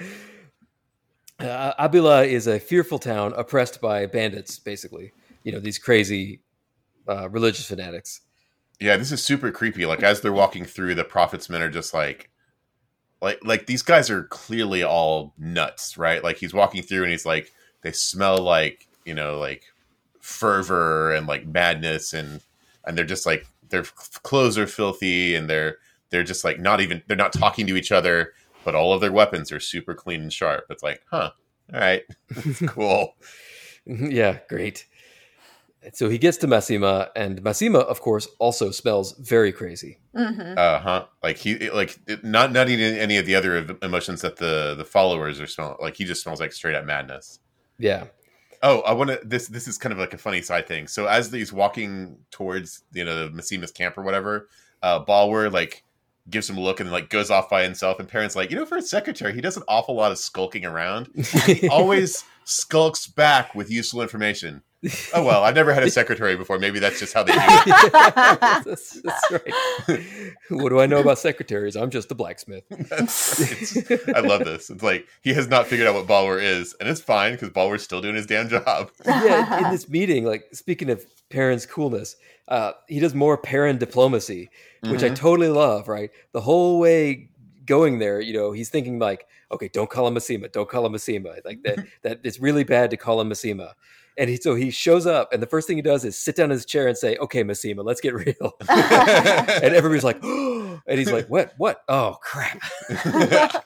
Uh, Abila is a fearful town oppressed by bandits, basically. You know, these crazy uh, religious fanatics. Yeah, this is super creepy. Like as they're walking through, the prophets men are just like, like, like these guys are clearly all nuts, right? Like he's walking through and he's like, they smell like you know, like fervor and like madness, and and they're just like their clothes are filthy and they're they're just like not even they're not talking to each other, but all of their weapons are super clean and sharp. It's like, huh, all right, cool. yeah, great. So he gets to Masema, and Masema, of course, also smells very crazy. hmm Uh huh. Like he like not not eating any of the other emotions that the the followers are smelling. Like he just smells like straight up madness. Yeah. Oh, I want to. This this is kind of like a funny side thing. So as he's walking towards you know the Masema's camp or whatever, uh, Balwer like gives him a look and like goes off by himself. And Perrin's like you know for a secretary he does an awful lot of skulking around. He always skulks back with useful information. Oh well, I've never had a secretary before. Maybe that's just how they do it. that's, that's right. What do I know about secretaries? I'm just a blacksmith. That's- it's- I love this. It's like he has not figured out what Balwer is, and it's fine because Balwer's still doing his damn job. yeah, in this meeting, like speaking of Perrin's coolness, uh, he does more Perrin diplomacy, which I Mhm. totally love. Right, the whole way going there, you know, he's thinking like, okay, don't call him Masema, don't call him Masema, like that. that it's really bad to call him Masema. And he, so he shows up, and the first thing he does is sit down in his chair and say, "Okay, Masema, let's get real." and everybody's like, and he's like, "What? What? Oh, crap!"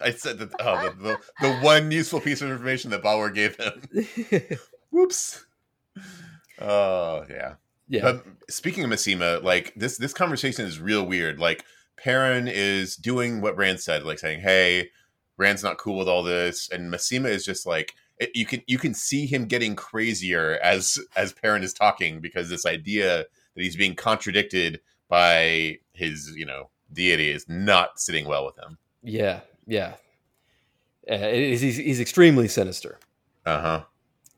I said that oh, the, the, the one useful piece of information that Balwer gave him. Whoops. Oh yeah. yeah, But speaking of Masema, like this this conversation is real weird. Like Perrin is doing what Rand said, like saying, "Hey, Rand's not cool with all this," and Masema is just like it, you can you can see him getting crazier as as Perrin is talking because this idea that he's being contradicted by his you know deity is not sitting well with him. yeah, yeah. Uh, it is- he's, he's extremely sinister. Uh huh.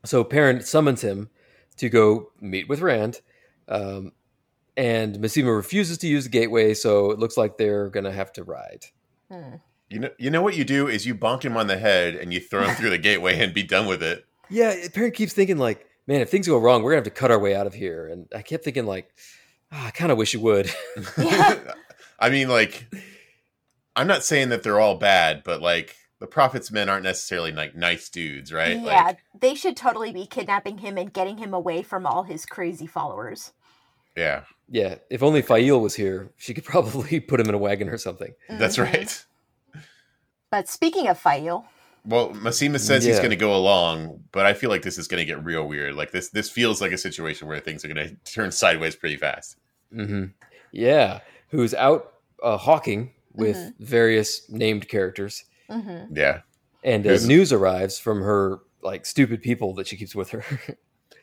So Perrin summons him to go meet with Rand, um, and Masema refuses to use the gateway, so it looks like they're gonna have to ride. Hmm. You know, you know what you do is you bonk him on the head and you throw him through the gateway and be done with it. Yeah, Perrin keeps thinking like, "Man, if things go wrong, we're gonna have to cut our way out of here." And I kept thinking like, "Ah, "I kind of wish you would." Yeah. I mean, like, I'm not saying that they're all bad, but like the prophets men aren't necessarily like nice dudes, right? Yeah, Like, they should totally be kidnapping him and getting him away from all his crazy followers. Yeah, yeah, if only Faile was here, she could probably put him in a wagon or something. that's Mhm. right. But speaking of Faile, Well, Masema says he's going to go along, but I feel like this is going to get real weird. Like this, this feels like a situation where things are going to turn sideways pretty fast. hmm Yeah, who's out uh, hawking with various named characters, hmm Yeah. and uh, news arrives from her like stupid people that she keeps with her.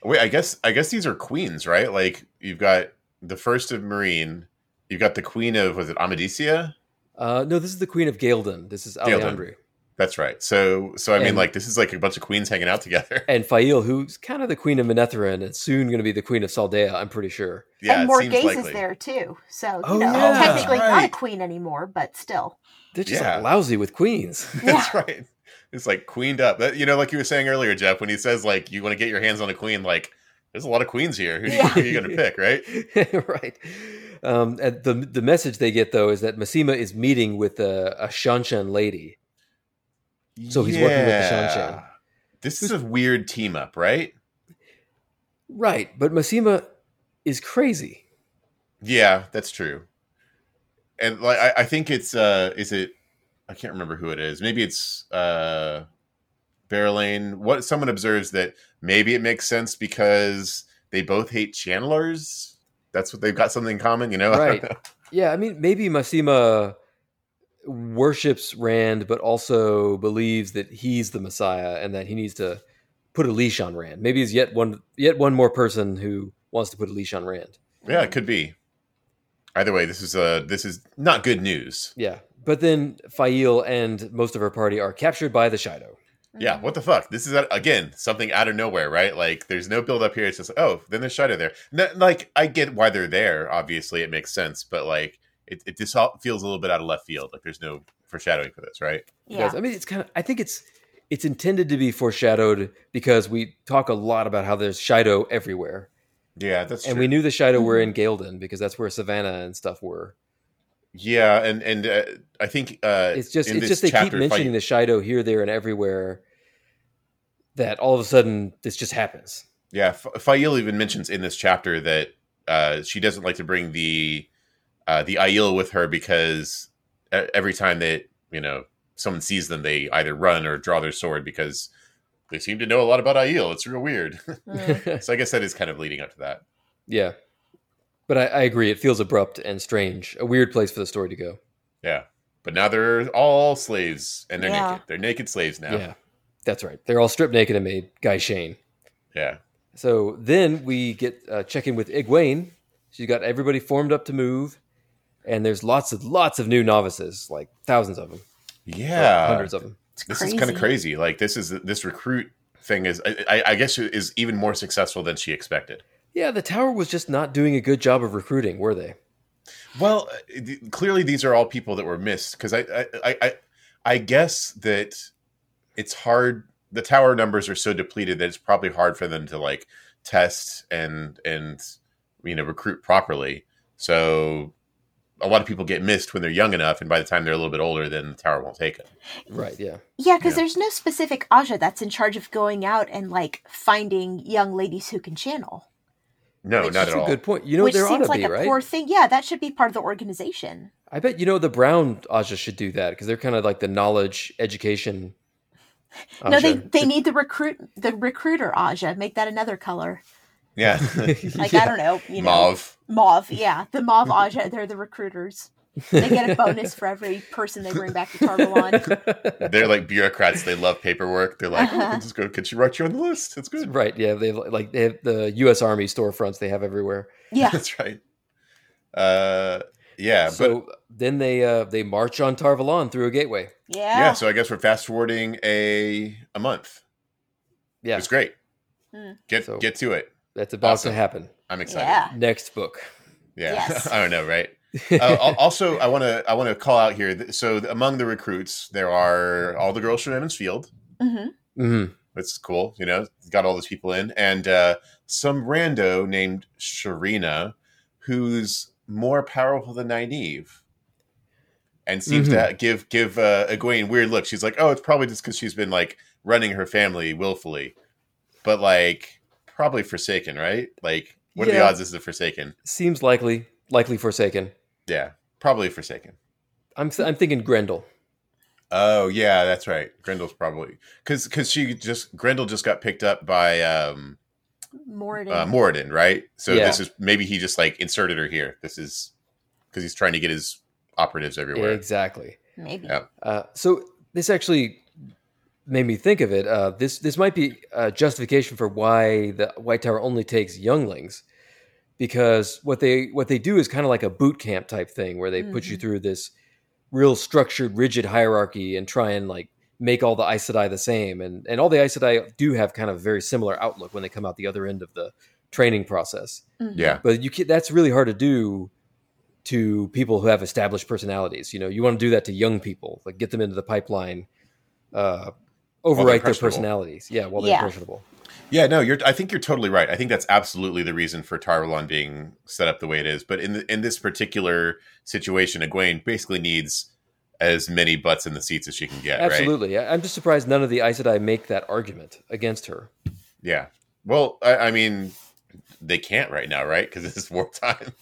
Wait, I guess I guess these are queens, right? Like you've got the first of Mayene, you've got the queen of was it Amadicia? uh, no, this is the Queen of Ghealdan. This is Alliandre. That's right. So so I mean like this is like a bunch of queens hanging out together. and Fail, who's kind of the queen of Manetheren and soon going to be the queen of Saldea, I'm pretty sure. Yeah, and it Morgase is there too. So, you Oh, know, yeah, technically that's not a queen anymore, but still. They're just Yeah. like lousy with queens. That's right. It's like queened up. That, you know, like you were saying earlier, Jeff, when he says like you want to get your hands on a queen, like there's a lot of queens here. Who, Yeah. who are you going to pick, right? right. Um, and the the message they get though is that Masema is meeting with a, a Seanchan lady. So he's working with the Seanchan. This is a weird team up, right? Right, but Masema is crazy. Yeah, that's true. And like I, I think it's uh is it I can't remember who it is. Maybe it's uh Berelain. What someone observes that maybe it makes sense because they both hate channelers. That's what they've got something in common, you know? I Right. know. Yeah, I mean maybe Masema worships Rand, but also believes that he's the Messiah and that he needs to put a leash on Rand. Maybe he's yet one yet one more person who wants to put a leash on Rand. Yeah, it could be. Either way, this is uh this is not good news. Yeah. But then Faile and most of her party are captured by the Shaido. Yeah, what the fuck? This is uh, again something out of nowhere, right? Like, there's no build up here. It's just oh, then there's Shaido there. No, like, I get why they're there. Obviously, it makes sense, but like, it it just all feels a little bit out of left field. Like, there's no foreshadowing for this, right? It does. I mean, it's kind of. I think it's it's intended to be foreshadowed because we talk a lot about how there's Shaido everywhere, Yeah, that's and true. we knew the Shaido were in Ghealdan because that's where Sevanna and stuff were. Yeah, and and uh, I think uh, It's just it's just they keep chapter, mentioning the Shaido here, there, and everywhere. That all of a sudden this just happens. Yeah, F- Faile even mentions in this chapter that uh, she doesn't like to bring the uh, the Aiel with her because every time that you know someone sees them, they either run or draw their sword because they seem to know a lot about Aiel. It's real weird. Mm. so I guess that is kind of leading up to that. yeah, but I, I agree. It feels abrupt and strange. A weird place for the story to go. Yeah, but now they're all slaves and they're Yeah. naked. They're naked slaves now. Yeah, that's right. They're all stripped naked and made gai'shain. yeah. So then we get uh, check in with Egwene. She's got everybody formed up to move, and there's lots of lots of new novices, like thousands of them, Yeah. hundreds of them. this is kind of crazy. Like this is this recruit thing is I, I- I guess is even more successful than she expected. Yeah, the tower was just not doing a good job of recruiting, were they? Well, uh, clearly these are all people that were missed because I, I I I I guess that it's hard. The tower numbers are so depleted that it's probably hard for them to like test and and you know recruit properly. So a lot of people get missed when they're young enough, and by the time they're a little bit older, then the tower won't take them. Right. Yeah. Yeah, because Yeah. there's no specific Ajah that's in charge of going out and like finding young ladies who can channel. No, Which not at That's a all. good point. You know, which there ought seems to like be a right. poor thing. Yeah, that should be part of the organization. I bet you know the Brown Ajah should do that because they're kind of like the knowledge education. No, they they need the recruit the recruiter Ajah. Make that another color. Yeah, Like Yeah. I don't know, you know, mauve. mauve. Yeah, the mauve Ajah. They're the recruiters. They get a bonus for every person they bring back to Tar Valon. They're like bureaucrats. They love paperwork. They're like, oh, Uh-huh. just go. Can she write you on the list? It's good. right. Yeah. They have, like they have the U.S. Army storefronts they have everywhere. Yeah, That's right. Uh, yeah, but so then they uh, they march on Tar Valon through a gateway. yeah, yeah. So I guess we're fast forwarding a a month. Yeah, It's great. Mm. Get So- get to it. that's about Awesome. to happen. I'm excited. yeah. Next book. Yeah, Yes. I don't know, right? Uh, also, I want to I want to call out here. So among the recruits, there are all the girls from Emond's Field. hmm hmm That's cool. You know, got all those people in, and uh, some rando named Sharina, who's more powerful than Nynaeve, and seems to give give uh, Egwene weird look. She's like, "Oh, it's probably just because she's been like running her family willfully," but like probably Forsaken, right? Like, what are the odds this is a Forsaken? Seems likely, likely Forsaken. Yeah, probably Forsaken. I'm th- I'm thinking Graendal. Oh yeah, that's right. Graendal's probably because because she just Graendal just got picked up by um Moridin. uh, Moridin, right? So Yeah. this is maybe he just like inserted her here. This is because he's trying to get his operatives everywhere. Exactly. Maybe. Yeah. Uh, so this actually made me think of it. Uh, this this might be a justification for why the White Tower only takes younglings, because what they what they do is kind of like a boot camp type thing, where they put you Mhm. through this real structured, rigid hierarchy and try and like make all the Aes Sedai the same. And and all the Aes Sedai do have kind of a very similar outlook when they come out the other end of the training process Mhm. Yeah, but you can, that's really hard to do to people who have established personalities. You know, you want to do that to young people, like get them into the pipeline, uh, overwrite their personalities. Yeah, while they're Yeah. impressionable. Yeah. No, you're. I think you're totally right. I think that's absolutely the reason for Tar Valon being set up the way it is. But in the, in this particular situation, Egwene basically needs as many butts in the seats as she can get. Absolutely. I- I'm just surprised none of the Aes Sedai make that argument against her. Yeah. Well, I, I mean, they can't right now, right? Because this is wartime.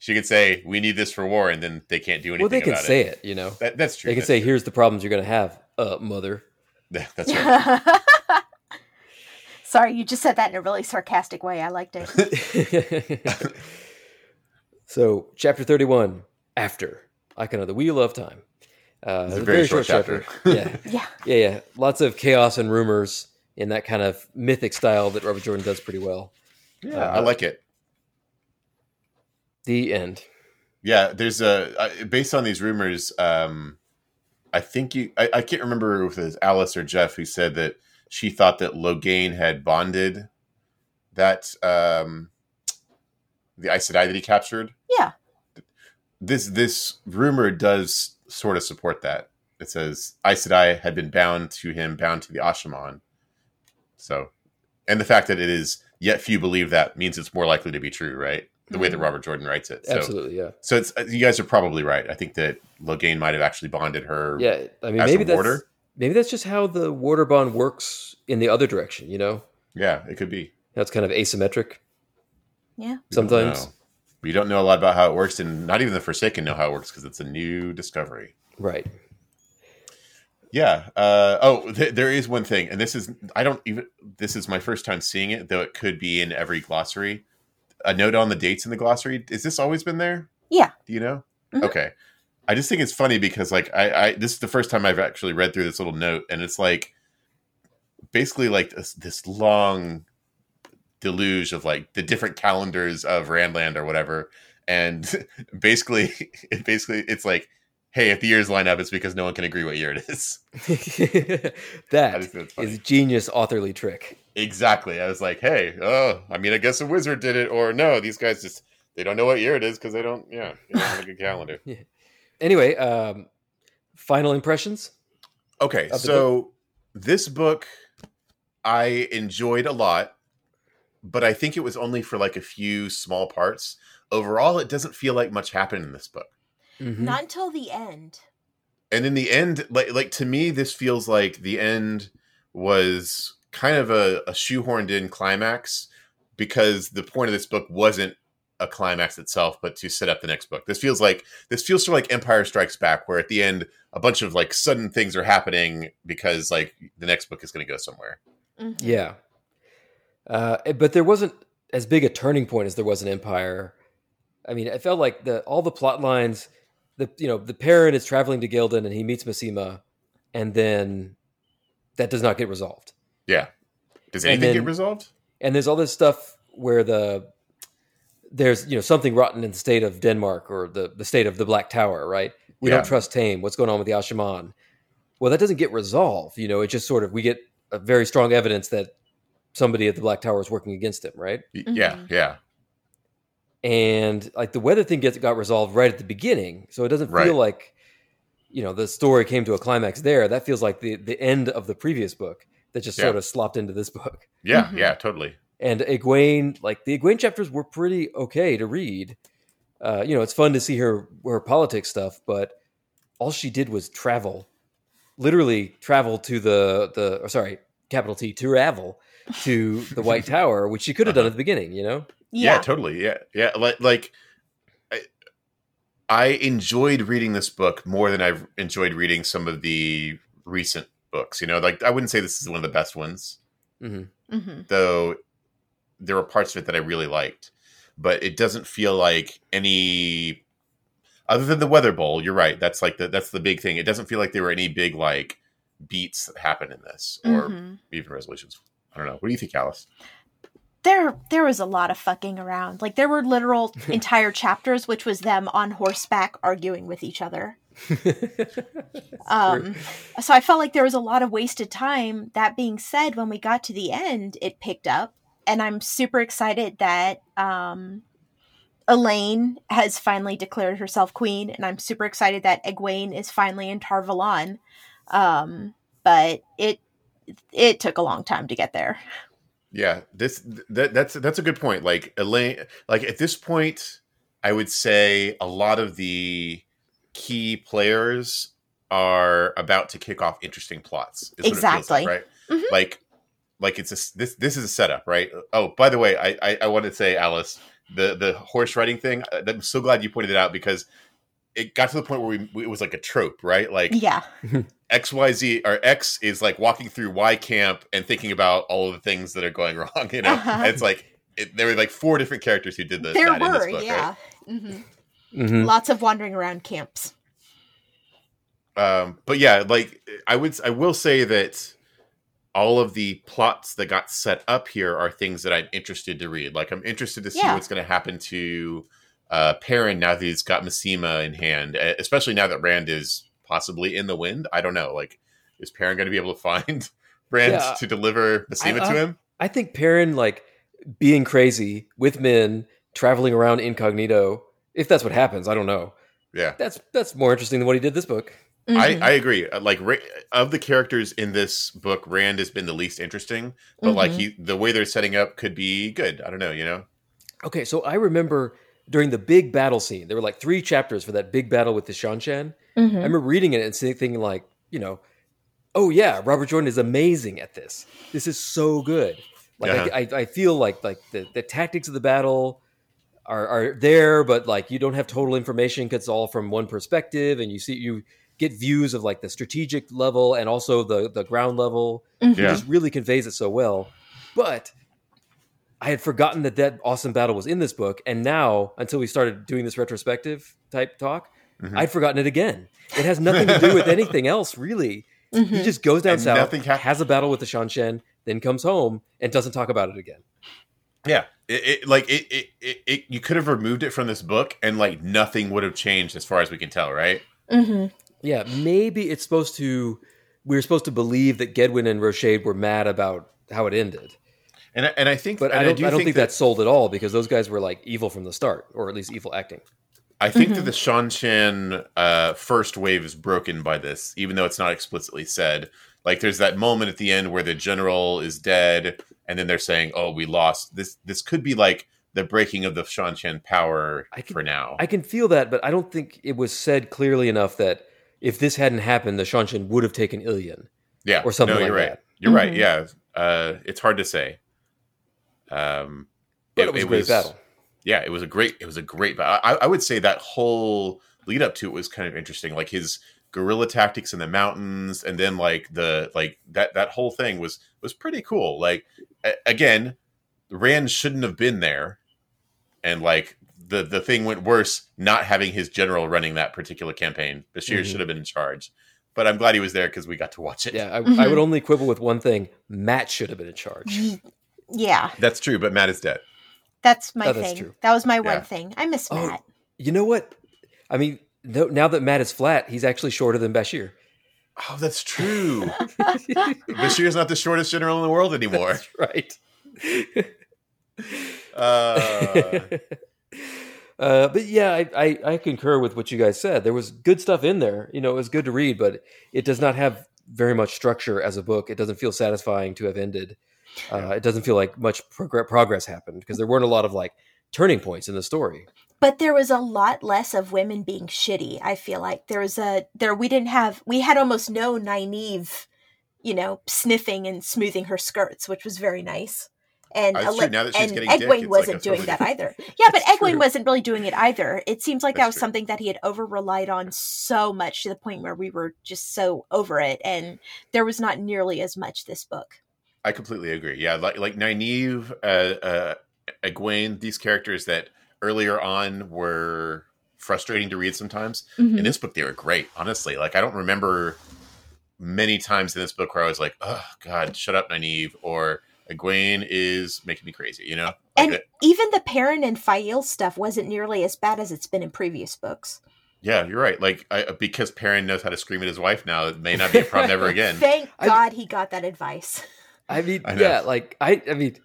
She could say, "We need this for war," and then they can't do anything. Well, they can about say it. it. you know. That, that's true. They can That's say, true. "Here's the problems you're going to have, uh, mother." That's right. Sorry, you just said that in a really sarcastic way. I liked it. so, chapter 31, After, Icon of the Wheel of Time. Uh, It's a a very short yeah, yeah. yeah, yeah. Lots of chaos and rumors in that kind of mythic style that Robert Jordan does pretty well. Yeah, I like it. The end. Yeah, there's a uh, based on these rumors. Um, I think you. I, I can't remember if it was Alice or Jeff who said that she thought that Logain had bonded that um, the Aes Sedai that he captured. Yeah. This this rumor does sort of support that. It says Aes Sedai had been bound to him, bound to the Asha'man. So, and the fact that it is yet few believe that means it's more likely to be true, right? The way that Mhm. Robert Jordan writes it. So, Absolutely, yeah, so it's uh, you guys are probably right. I think that Logain might have actually bonded her. yeah. I mean, As a maybe that's warder? Maybe that's just how the warder bond works in the other direction. You know, yeah, it could be. that's kind of asymmetric Yeah. We don't sometimes. We don't know a lot about how it works, and not even the Forsaken know how it works because it's a new discovery. Right. Yeah. Uh, oh, th- there is one thing, and this is I don't even. This is my first time seeing it, though it could be in every glossary. A note on the dates in the glossary. Is this always been there? Yeah. Do you know? Mhm. Okay. I just think it's funny because like I, I this is the first time I've actually read through this little note, and it's like basically like this, this long deluge of like the different calendars of Randland or whatever, and basically it basically it's like, hey, if the years line up, it's because no one can agree what year it is. that is that just think it's funny. is genius authorly trick. Exactly. I was like, hey, oh, I mean, I guess a wizard did it, or no, these guys just they don't know what year it is because they don't, yeah, they don't have a good calendar. Anyway, um, final impressions. Okay, Of the so this book I enjoyed a lot, but I think it was only for like a few small parts. Overall, it doesn't feel like much happened in this book. Mhm. Not until the end. And in the end, like like to me, this feels like the end was kind of a, a shoehorned in climax because the point of this book wasn't a climax itself, but to set up the next book. This feels like this feels sort of like Empire Strikes Back, where at the end a bunch of like sudden things are happening because like the next book is going to go somewhere. Mhm. Yeah. Uh, but there wasn't as big a turning point as there was in Empire. I mean, it felt like the all the plot lines, the you know, the Perrin is traveling to Ghealdan and he meets Masema, and then that does not get resolved. Yeah. Does anything then- get resolved? And there's all this stuff where the there's you know something rotten in the state of Denmark or the the state of the Black Tower, right? We Yeah. don't trust Taim. What's going on with the Asha'man? Well, that doesn't get resolved. You know, it just sort of we get a very strong evidence that somebody at the Black Tower is working against him, right? Y- Yeah, yeah. and like the weather thing gets got resolved right at the beginning so it doesn't Right. feel like you know the story came to a climax there that feels like the the end of the previous book that just Yeah. sort of slopped into this book Yeah, Mhm. yeah, totally. And Egwene like the Egwene chapters were pretty okay to read. Uh you know it's fun to see her her politics stuff but all she did was travel. Literally travel to the the or sorry capital T to travel to the White Tower which she could have done at the beginning you know? Yeah, Yeah. totally. Yeah yeah like like I, I enjoyed reading this book more than i've enjoyed reading some of the recent books you know? Like i wouldn't say this is one of the best ones. Hmm hmm though there were parts of it that i really liked but it doesn't feel like any other than the weather bowl you're right that's like the that's the big thing it doesn't feel like there were any big like beats that happened in this or Mhm. even resolutions i don't know what do you think alice There, there was a lot of fucking around. Like there were literal entire chapters, which was them on horseback arguing with each other. Um, so I felt like there was a lot of wasted time. That being said, when we got to the end, it picked up, and I'm super excited that um, Elayne has finally declared herself queen, and I'm super excited that Egwene is finally in Tar Valon. Um, but it it took a long time to get there. Yeah, this that that's that's a good point. Like Elayne, like at this point, I would say a lot of the key players are about to kick off interesting plots. is what it feels like, Exactly. right? Mhm. Like, like it's a this this is a setup, right? Oh, by the way, I I, I want to say, Alice, the the horse riding thing. uh, I'm so glad you pointed it out because it got to the point where we it was like a trope, right? Like Yeah, XYZ or X is like walking through Y camp and thinking about all of the things that are going wrong. You know, Uh-huh. It's like it, there were like four different characters who did the, there that in this were. book, yeah, hmm Mhm. lots of wandering around camps. Um, but yeah, like I would, I will say that all of the plots that got set up here are things that I'm interested to read. Like I'm interested to see Yeah. what's going to happen to uh, Perrin now that he's got Masema in hand, especially now that Rand is possibly in the wind. I don't know. Like, is Perrin going to be able to find Rand Yeah. to deliver Masema I- to him? I think Perrin like being crazy with Min traveling around incognito. If that's what happens, I don't know. Yeah. That's that's more interesting than what he did this book. Mhm. I, I agree. Uh, Like of the characters in this book, Rand has been the least interesting, but like Mhm. he, the way they're setting up could be good. I don't know. You know? Okay, so I remember during the big battle scene, there were like three chapters for that big battle with the Seanchan. I Mhm. remember reading it and thinking like, you know, oh yeah, Robert Jordan is amazing at this. This is so good. Like Yeah. I, I, I feel like like the, the tactics of the battle are, are there, but like you don't have total information because it's all from one perspective, and you see you get views of like the strategic level and also the the ground level. Mhm. It just really conveys it so well. But I had forgotten that that awesome battle was in this book, and now until we started doing this retrospective type talk, Mhm. I'd forgotten it again. It has nothing to do with anything else, really. He Mhm. just goes down And south, nothing has a battle with the Seanchan, then comes home and doesn't talk about it again. Yeah. It, it like it, it, it, it. You could have removed it from this book, and like nothing would have changed as far as we can tell, right? Mhm. Yeah, maybe it's supposed to. We were supposed to believe that Gedwyn and Rochaid were mad about how it ended, And I- and I think, but I don't. do I, don't think, that that's sold at all because those guys were like evil from the start, or at least evil acting. I think Mhm. that the Seanchan uh, first wave is broken by this, even though it's not explicitly said. Like, there's that moment at the end where the general is dead, and then they're saying, "Oh, we lost." This this could be like the breaking of the Seanchan power I could- for now. I can feel that, but I don't think it was said clearly enough that if this hadn't happened, the Seanchan would have taken Illian. yeah, or something No, like you're right. that. You're right. Mhm. Yeah, uh, it's hard to say. Um, But it, was a great battle. yeah, it was a great it was a great battle. I, I would say that whole lead up to it was kind of interesting. Like his guerrilla tactics in the mountains, and then like the like that that whole thing was was pretty cool. Like a- again, Rand shouldn't have been there, and like the the thing went worse not having his general running that particular campaign. Bashere Mhm. should have been in charge. But I'm glad he was there because we got to watch it. Yeah, I, I Mhm. would only quibble with one thing: Mat should have been in charge. Yeah, That's true, but Mat is dead. that's my Oh, that's thing. true. That was my Yeah. one thing. I miss Oh, Mat. You know what? I mean, no, now that Mat is flat, he's actually shorter than Bashere. Oh, that's true. Bashere's not the shortest general in the world anymore. right. Uh, Uh, but yeah, I, I, I concur with what you guys said. There was good stuff in there. You know, it was good to read, but it does not have very much structure as a book. It doesn't feel satisfying to have ended. Uh, it doesn't feel like much progr- progress happened because there weren't a lot of like turning points in the story. but there was a lot less of women being shitty i feel like there was a there we didn't have we had almost no Nynaeve you know sniffing and smoothing her skirts which was very nice and That's. Ale- Now that she's and getting dick, egwene it's wasn't like doing totally that either yeah but That's egwene true. wasn't really doing it either it seems like that was true. something that he had over relied on so much to the point where we were just so over it and there was not nearly as much this book I completely agree. Yeah, like like Nynaeve, uh, uh, Egwene, these characters that earlier on were frustrating to read sometimes. Mm-hmm. In this book, they were great. Honestly, like I don't remember many times in this book where I was like, "Oh God, shut up, Nynaeve," or Egwene is making me crazy. You know, like and that- even the Perrin and Faile stuff wasn't nearly as bad as it's been in previous books. yeah, you're right. Like I, because Perrin knows how to scream at his wife now, it may not be a problem ever again. Thank I- God he got that advice. I mean, I yeah, like I, I mean,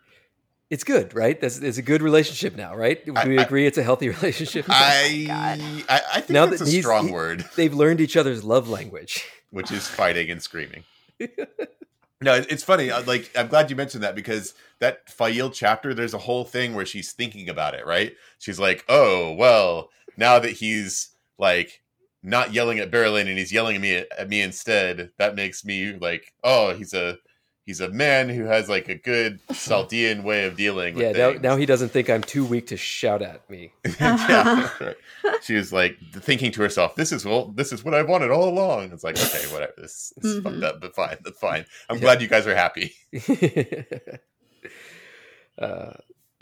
it's good, right? That's it's a good relationship now, right? Do I- we I- agree it's a healthy relationship? I, oh God. I I think Now that's that a strong he- word. They've learned each other's love language. which is fighting and screaming. no, it's funny. uh, Like I'm glad you mentioned that because that Faile chapter, there's a whole thing where she's thinking about it. Right? She's like, "Oh, well, now that he's like not yelling at Berelain and he's yelling at me at me instead, that makes me like, oh, he's a he's a man who has like a good Saldean way of dealing with Yeah, now, now he doesn't think I'm too weak to shout at me. yeah, right. She was like thinking to herself, "This is well, this is what I've wanted all along." It's like, okay, whatever. This, this is Mhm. fucked up, but fine. That's fine. I'm Yeah. glad you guys are happy. uh,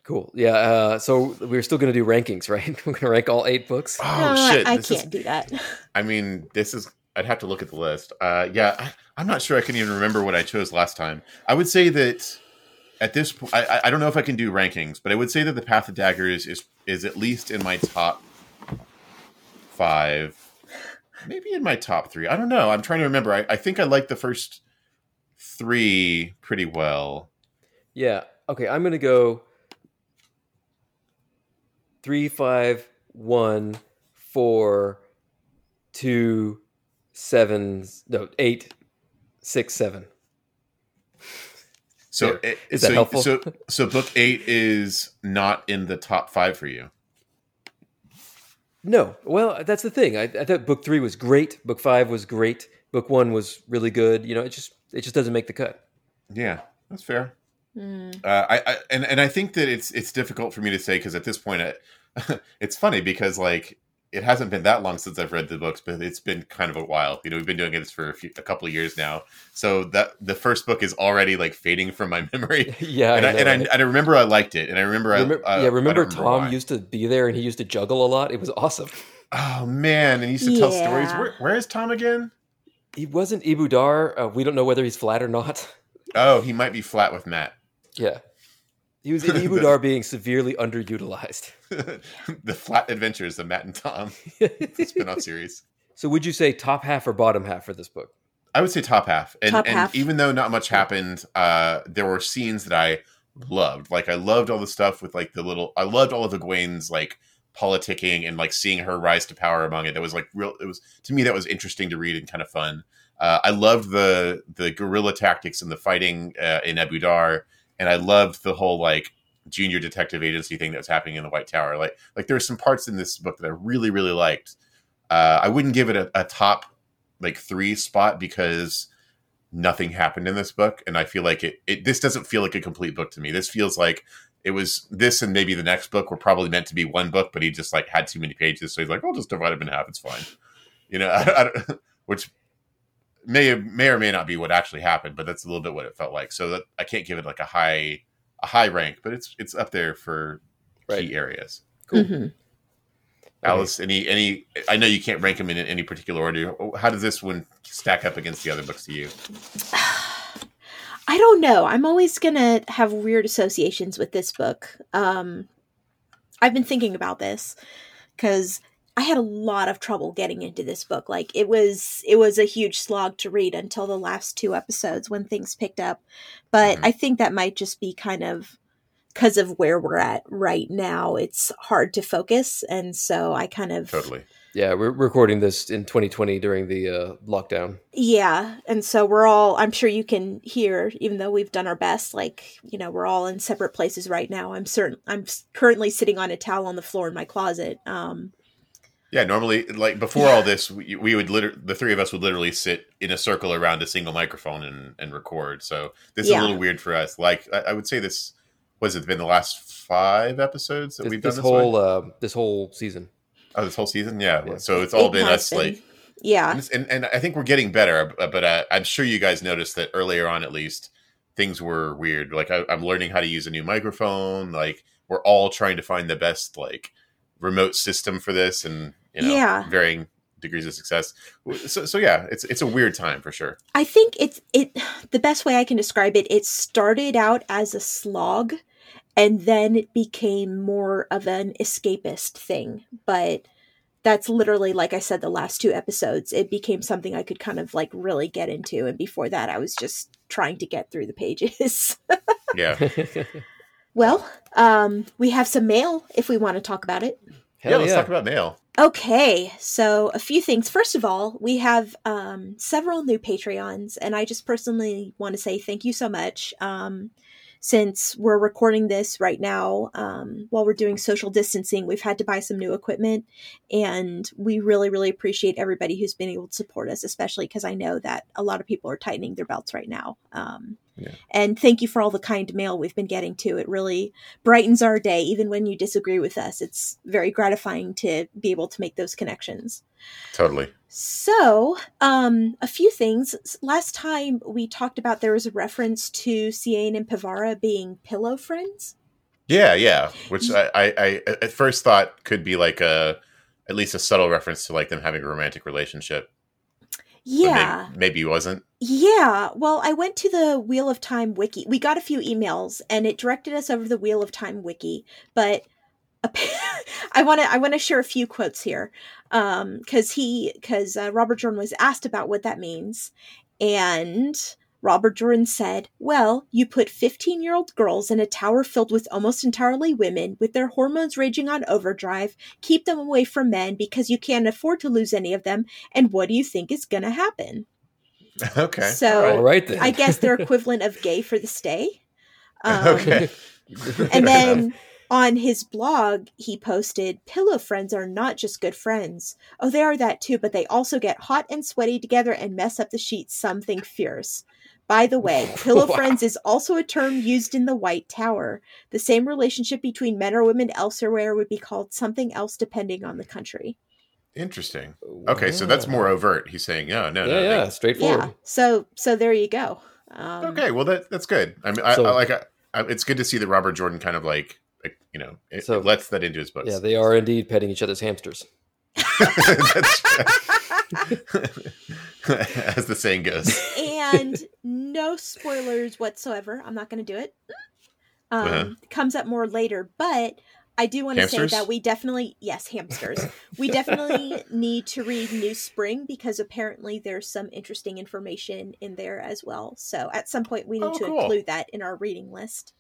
cool. Yeah. Uh, so we're still going to do rankings, right? We're going to rank all eight books. Oh Uh, shit! I this can't Is, do that. I mean, this is. I'd have to look at the list. Uh, yeah, I, I'm not sure I can even remember what I chose last time. I would say that at this point, I, I don't know if I can do rankings, but I would say that the Path of Daggers is is at least in my top five, maybe in my top three. I don't know. I'm trying to remember. I, I think I like the first three pretty well. Yeah. Okay, I'm gonna go three, five, one, four, two, seven, no, eight, six, seven. So, Yeah. it, Is that so, helpful? so, so book eight is not in the top five for you. No, well, that's the thing. I, I thought book three was great. Book five was great. Book one was really good. You know, it just it just doesn't make the cut. Yeah, that's fair. Mm. Uh, I, I and and I think that it's it's difficult for me to say because at this point, I, it's funny because like it hasn't been that long since I've read the books, but it's been kind of a while. You know, we've been doing this for a, few, a couple of years now, so that the first book is already like fading from my memory. yeah, and I, I know, and, I, and I remember I liked it, and I remember, Remember- I uh, yeah, remember I don't Tom why. used to be there and he used to juggle a lot. It was awesome. Oh man, and he used to tell stories. Where, where is Tom again? He wasn't Ebou Dar. Uh, we don't know whether he's flat or not. Oh, he might be flat with Mat. yeah, he was in Ebou Dar being severely underutilized. the Flat Adventures of Mat and Tom, the spin-off series. so, would you say top half or bottom half for this book? I would say top half. And, Top and half. even though not much happened, uh, there were scenes that I loved. Like I loved all the stuff with like the little. I loved all of Egwene's like politicking and like seeing her rise to power among it. That was like real. It was to me that was interesting to read and kind of fun. Uh, I loved the the guerrilla tactics and the fighting uh, in Ebou Dar, and I loved the whole like junior detective agency thing that was happening in the White Tower. Like like there were some parts in this book that I really really liked. Uh, I wouldn't give it a, a top like three spot because nothing happened in this book, and I feel like it, it. This doesn't feel like a complete book to me. This feels like it was this and maybe the next book were probably meant to be one book, but he just like had too many pages, so he's like, "I'll just divide them in half. It's fine." You know, I, I which may may or may not be what actually happened, but that's a little bit what it felt like. So that I can't give it like a high a high rank, but it's it's up there for Right. key areas. Cool. Mhm. Alice, any any? I know you can't rank them in any particular order. How does this one stack up against the other books to you? I don't know. I'm always gonna have weird associations with this book. Um, I've been thinking about this because I had a lot of trouble getting into this book. Like it was, it was a huge slog to read until the last two episodes when things picked up. But Mhm. I think that might just be kind of because of where we're at right now. It's hard to focus, and so I kind of Totally. Yeah, we're recording this in 2020 during the uh, lockdown. Yeah, and so we're all I'm sure you can hear even though we've done our best like, you know, we're all in separate places right now. I'm certain I'm currently sitting on a towel on the floor in my closet. Um Yeah, normally, like before all this, we, we would literally, the three of us would literally sit in a circle around a single microphone and, and record. So this is Yeah. a little weird for us. Like, I, I would say this, was it been the last five episodes that This, we've done this this, whole way? uh, this whole season. Oh, this whole season? Yeah. Yeah. So it's all it been has us, been- like, yeah. and, and, and I think we're getting better, but, but uh, I'm sure you guys noticed that earlier on, at least, things were weird. Like, I, I'm learning how to use a new microphone. Like, we're all trying to find the best, like, remote system for this and, you know, Yeah. varying degrees of success. So, so yeah, it's it's a weird time for sure. I think it's it the best way I can describe it it started out as a slog and then it became more of an escapist thing. But that's literally like I said the last two episodes it became something I could kind of like really get into and before that I was just trying to get through the pages. Yeah. Well, um, we have some mail if we want to talk about it. Hell yeah, let's yeah. talk about mail. Okay, so a few things. First of all, we have um, several new Patreons, and I just personally want to say thank you so much. Um, since we're recording this right now, um, while we're doing social distancing, we've had to buy some new equipment, and we really, really appreciate everybody who's been able to support us, especially because I know that a lot of people are tightening their belts right now. Um, Yeah. And thank you for all the kind mail we've been getting too. It really brightens our day, even when you disagree with us. It's very gratifying to be able to make those connections. Totally. So, um, a few things. Last time we talked about there was a reference to Seaine and Pevara being pillow friends. Yeah, yeah. Which I, I, I at first thought could be like a at least a subtle reference to like them having a romantic relationship. Yeah. Maybe, maybe he wasn't. Yeah, well, I went to the Wheel of Time wiki. We got a few emails, and it directed us over the Wheel of Time wiki. But I want to I want to share a few quotes here, um because he because uh, Robert Jordan was asked about what that means, and Robert Jordan said, "Well, you put fifteen-year-old girls in a tower filled with almost entirely women, with their hormones raging on overdrive. Keep them away from men because you can't afford to lose any of them. And what do you think is going to happen?" Okay. So All right then. I guess they're equivalent of gay for the stay. Um, okay. And then on his blog, he posted pillow friends are not just good friends. Oh, they are that too, but they also get hot and sweaty together and mess up the sheets, something fierce. By the way, pillow Wow. friends is also a term used in the White Tower. The same relationship between men or women elsewhere would be called something else depending on the country. Interesting. Okay, so that's more overt. He's saying, "Yeah, no, Yeah, no." yeah, like- straightforward. Yeah. So so there you go. Um, okay, well that that's good. I mean, I, So- I like. I, I, it's good to see that Robert Jordan kind of like, like you know, it, So- it lets that into his books. Yeah, they are indeed petting each other's hamsters. That's as the saying goes. and no spoilers whatsoever. I'm not going to do it. Um, Uh-huh. Comes up more later, but I do want to say that we definitely, yes, hamsters. we definitely need to read New Spring because apparently there's some interesting information in there as well. So at some point we need Oh, to cool. include that in our reading list.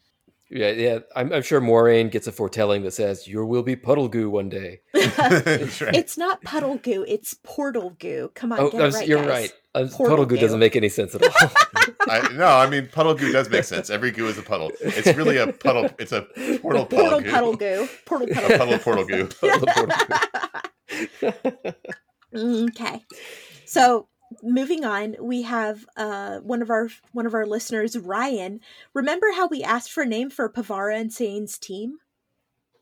Yeah, yeah. I'm, I'm sure Moiraine gets a foretelling that says you will be puddle goo one day. Right. It's not puddle goo; it's portal goo. Come on, oh, get I it right, you're guys. right. Uh, Portal puddle goo goo. doesn't make any sense at all. I, no, I mean puddle goo does make sense. Every goo is a puddle. It's really a puddle. It's a portal puddle Portal goo. puddle goo. Portal A puddle. puddle portal goo. Puddle, puddle goo. Okay. So moving on, we have uh one of our one of our listeners, Ryan. Remember how we asked for a name for Pevara and Seaine's team?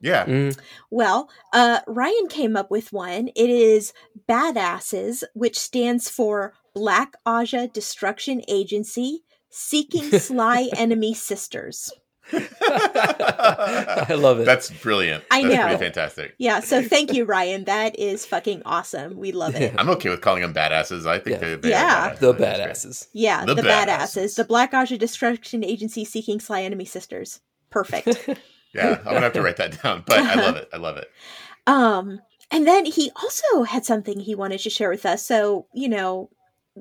Yeah. Mm, Well, uh Ryan came up with one. It is Badasses, which stands for Black Ajah Destruction Agency Seeking Sly Enemy Sisters. I love it. That's brilliant. I That's know. pretty fantastic. Yeah, so thank you, Ryan. That is fucking awesome. We love it. I'm okay with calling them badasses. I think Yeah. they, they Yeah. are badasses. the badasses. Yeah, The the, badasses. badasses. The Black Ajah Destruction Agency seeking Sly Enemy Sisters. Perfect. Yeah, I'm gonna have to write that down. But I love it. I love it. um, and then he also had something he wanted to share with us. So, you know,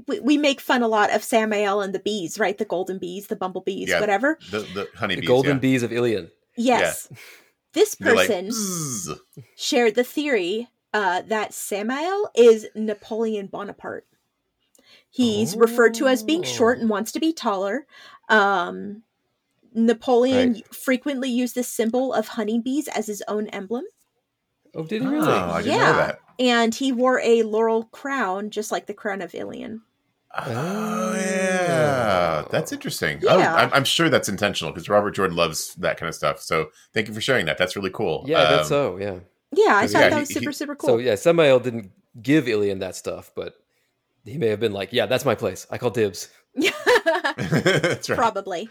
we, we make fun a lot of Samael and the bees, right? The golden bees, the bumblebees, Yeah. whatever. The the honeybees. The golden yeah. bees of Illian. Yes. This They're like, person shared the theory uh, that Samael is Napoleon Bonaparte. He's referred to as being short and wants to be taller. Um, Napoleon frequently used the symbol of honeybees as his own emblem, Oh, did he Oh, really? I didn't Yeah. know that. and he wore a laurel crown, just like the crown of Illian. Oh yeah, that's interesting. Yeah. Oh, I'm, I'm sure that's intentional because Robert Jordan loves that kind of stuff. So thank you for sharing that. That's really cool. Yeah, I bet Um, so. Yeah. Yeah, I Yeah, thought that he- was super, he- super cool. So cool. yeah, Samael didn't give Illian that stuff, but he may have been like, "Yeah, that's my place. I call dibs." that's right. Probably.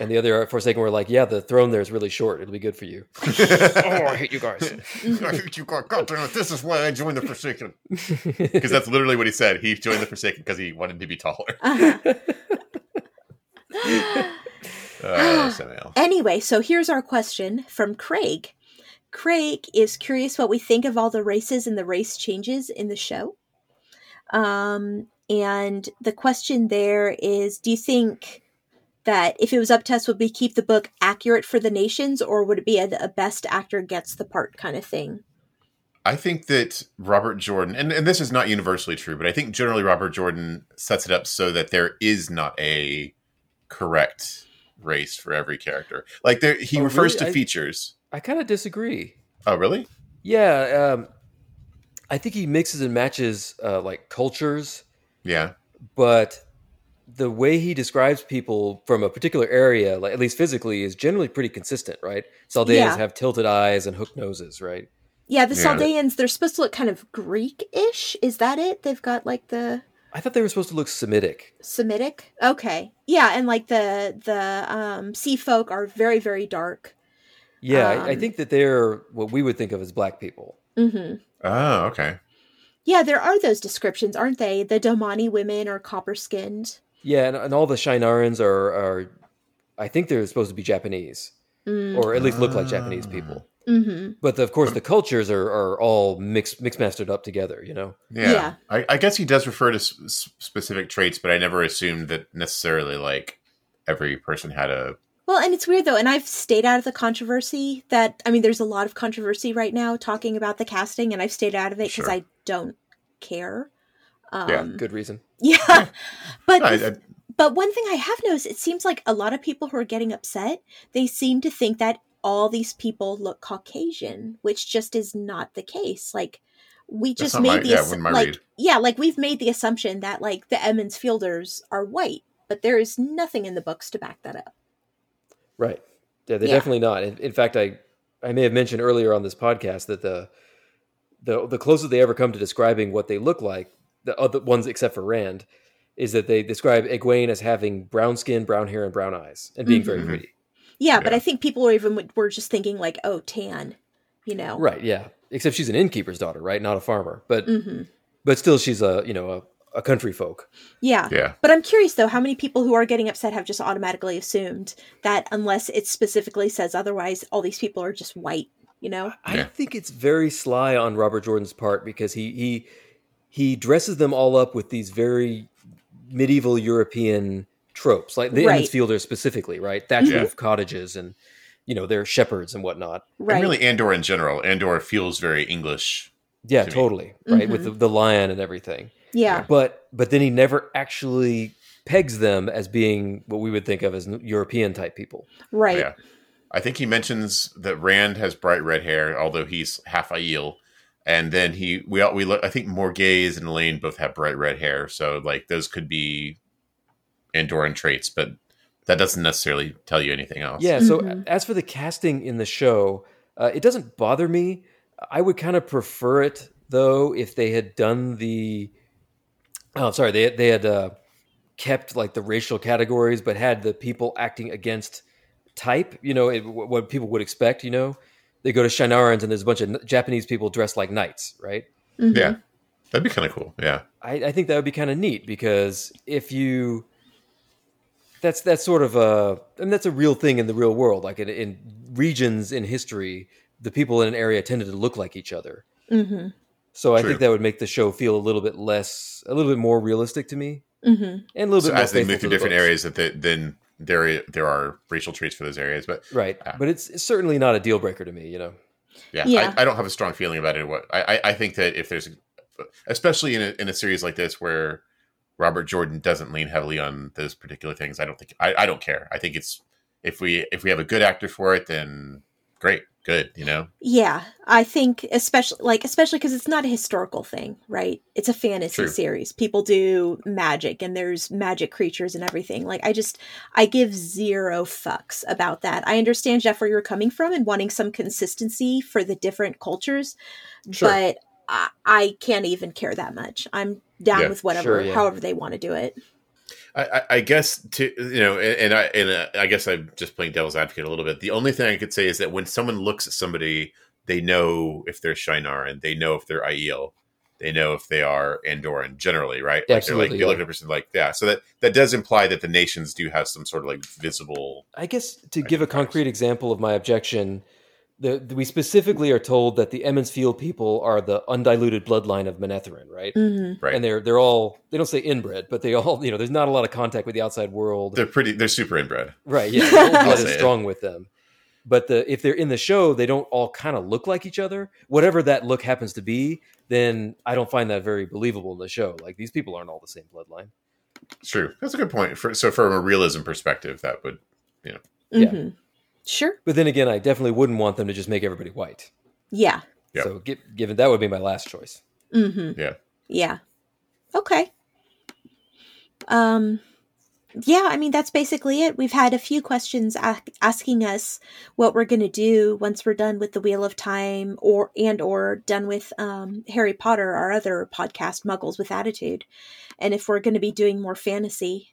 And the other Forsaken were like, "Yeah, the throne there is really short. It'll be good for you." oh, I hate you guys. I hate you, God. God damn it, This is why I joined the Forsaken. Because that's literally what he said. He joined the Forsaken because he wanted to be taller. Uh-huh. Uh, Anyway, so here's our question from Craig. Craig is curious what we think of all the races and the race changes in the show. Um, and the question there is Do you think that if it was up to us, would we keep the book accurate for the nations, or would it be a, a best actor gets the part kind of thing? I think that Robert Jordan, and, and this is not universally true, but I think generally Robert Jordan sets it up so that there is not a correct race for every character. Like there, he Oh, refers really? to I- features. I kind of disagree. Oh, really? Yeah, um, I think he mixes and matches uh, like cultures, Yeah. but the way he describes people from a particular area, like at least physically, is generally pretty consistent, right? Saldeans Yeah. have tilted eyes and hooked noses, right? Yeah, the Yeah. Saldeans, they're supposed to look kind of Greek ish. Is that it? They've got like the. I thought they were supposed to look Semitic. Semitic. Okay. Yeah, and like the the um sea folk are very very dark. Yeah, I, I Um, think that they're what we would think of as black people. Mm-hmm. Oh, okay. Yeah, there are those descriptions, aren't they? The Domani women are copper skinned. Yeah, and, and all the Shienarans are, are, I think they're supposed to be Japanese, Mm. or at least look like Japanese people. hmm But the, of course, the cultures are, are all mixed mixed mastered up together. You know. Yeah. Yeah. I, I guess he does refer to s- s- specific traits, but I never assumed that necessarily like every person had a. Well, and it's weird though, and I've stayed out of the controversy that I mean, there's a lot of controversy right now talking about the casting, and I've stayed out of it because Sure. I don't care. Um, Yeah, Good reason. Yeah, but I, I, But one thing I have noticed, it seems like a lot of people who are getting upset, they seem to think that all these people look Caucasian, which just is not the case. Like we just made my- the yeah, assu- wasn't like read. yeah, like we've made the assumption that like the Emond's Fielders are white, but there is nothing in the books to back that up. Right. Yeah, they're Yeah. definitely not. In, in fact, I I may have mentioned earlier on this podcast that the the the closest they ever come to describing what they look like, the other ones except for Rand, is that they describe Egwene as having brown skin, brown hair, and brown eyes, and being very Mhm. pretty. Yeah, but I think people are even were just thinking like, oh, tan, you know? Right. Yeah. Except she's an innkeeper's daughter, right? Not a farmer, but hmm but still, she's a you know a, a country folk. Yeah. yeah. But I'm curious though, how many people who are getting upset have just automatically assumed that unless it specifically says otherwise, all these people are just white, you know? I Yeah. think it's very sly on Robert Jordan's part because he he he dresses them all up with these very medieval European tropes, like the Right. Emond's Fielders specifically, right? Thatch Yeah. roof cottages and you know they're shepherds and whatnot. Right. And really, Andor in general. Andor feels very English. Yeah, To me. totally, right? With Mhm. the, the lion and everything. yeah. But but then he never actually pegs them as being what we would think of as European type people. Right. Yeah. I think he mentions that Rand has bright red hair, although he's half Aiel. And then he, we all, we look, I think Morgase and Elayne both have bright red hair. So, like, those could be Andoran traits, but that doesn't necessarily tell you anything else. Yeah. So Mhm. as for the casting in the show, uh, it doesn't bother me. I would kind of prefer it though if they had done the. Oh, sorry. They they had uh, kept like the racial categories, but had the people acting against type. You know it, what what people would expect. You know, they go to Shienarans and there's a bunch of Japanese people dressed like knights, right? Mhm. Yeah. That'd be kind of cool. Yeah. I, I think that would be kind of neat because if you that's that's sort of a and that's a real thing in the real world like in, in regions in history the people in an area tended to look like each other Mhm. so i True. think that would make the show feel a little bit less a little bit more realistic to me Mhm. and a little So bit more as they move to through different books. areas, that they, then there there are racial traits for those areas. But right Yeah. but it's, it's certainly not a deal breaker to me you know yeah, Yeah. I, I don't have a strong feeling about it. What I, I, I think that if there's, especially in a, in a series like this where Robert Jordan doesn't lean heavily on those particular things, I don't think I, I don't care. I think it's if we if we have a good actor for it, then great, good. You know, Yeah, I think especially like especially because it's not a historical thing, right? It's a fantasy True. series. People do magic, and there's magic creatures and everything. Like I just, I give zero fucks about that. I understand Jeff where you're coming from and wanting some consistency for the different cultures, Sure. but I, I can't even care that much. I'm down Yeah, with whatever, sure, yeah. however they want to do it. I, I, guess to you know, and, and I and uh, I guess I'm just playing devil's advocate a little bit. The only thing I could say is that when someone looks at somebody, they know if they're Shienar and they know if they're Aiel, they know if they are Andoran. Generally, right? Like they're Absolutely, like they yeah. look at a person like yeah. So that that does imply that the nations do have some sort of like visible. i guess to give a concrete example of my objection the, the- we specifically are told that the Emond's Field people are the undiluted bloodline of Manetheren, right? hmm Right. and they're they're all they don't say inbred, but they all you know there's not a lot of contact with the outside world. They're pretty. They're super inbred. right? Yeah, blood say is it. strong with them. But the if they're in the show, they don't all kind of look like each other. Whatever that look happens to be, then I don't find that very believable in the show. Like these people aren't all the same bloodline. It's true. That's a good point. For, so from a realism perspective, that would you know. Yeah. Sure. But then again, I definitely wouldn't want them to just make everybody white. Yeah. Yep. So gi- given that would be my last choice. hmm Yeah. Yeah. Okay. Um yeah, I mean that's basically it. We've had a few questions a- asking us what we're going to do once we're done with the Wheel of Time or and or done with um Harry Potter, our other podcast Muggles with Attitude, and if we're going to be doing more fantasy.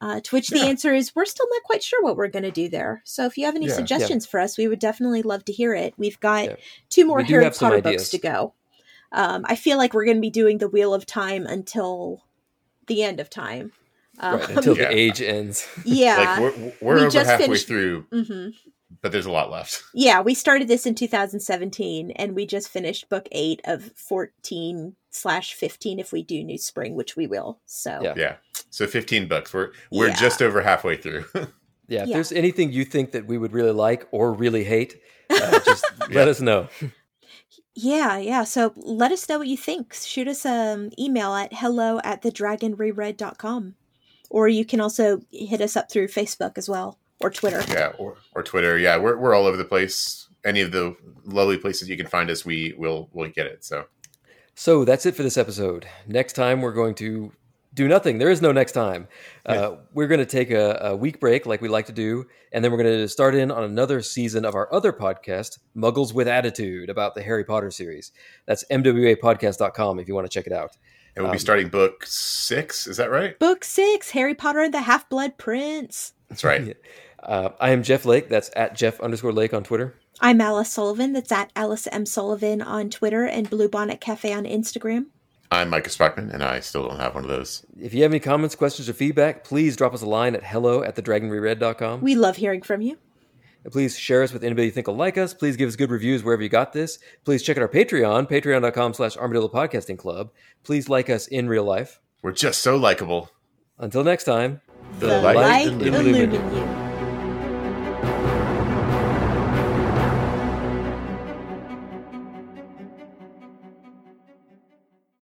Uh, to which the Yeah. answer is we're still not quite sure what we're going to do there. So if you have any Yeah. Yeah. suggestions for us, we would definitely love to hear it. We've got Yeah. two more Harry Potter books ideas. to go. Um, I feel like we're going to be doing the Wheel of Time until the end of time. Um, right, until the age ends. yeah. Like we're, we're We over just halfway finished- through, hmm but there's a lot left. Yeah, we started this in 2017, and we just finished book eight of 14 slash 15 if we do New Spring, which we will. So Yeah. Yeah. So 15 books. We're we're Yeah. just over halfway through. Yeah, if Yeah. there's anything you think that we would really like or really hate, uh, just let us know. Yeah, yeah. So let us know what you think. Shoot us an email at hello at thedragonreread.com. Or you can also hit us up through Facebook as well or Twitter. yeah, or, or Twitter. Yeah, we're we're all over the place. Any of the lovely places you can find us, we will we'll get it. So So that's it for this episode. Next time, we're going to do nothing. There is no next time. Uh, we're going to take a, a week break, like we like to do, and then we're going to start in on another season of our other podcast, Muggles with Attitude, about the Harry Potter series. That's mwapodcast.com if you want to check it out. and we'll Um, be starting book six. Is that right? Book six Harry Potter and the Half Blood Prince. That's right. Uh, I am Jeff Lake. That's at Jeff underscore Lake on Twitter. I'm Alice Sullivan. That's at Alice M. Sullivan on Twitter and Blue Bonnet Cafe on Instagram. I'm Micah Sparkman, and I still don't have one of those. If you have any comments, questions, or feedback, please drop us a line at hello at thedragonreread.com. We love hearing from you. And Please share us with anybody you think will like us. Please give us good reviews wherever you got this. Please check out our Patreon, patreon.com slash armadillo podcasting club. Please like us in real life. We're just so likable. Until next time, The light illumine illumine you.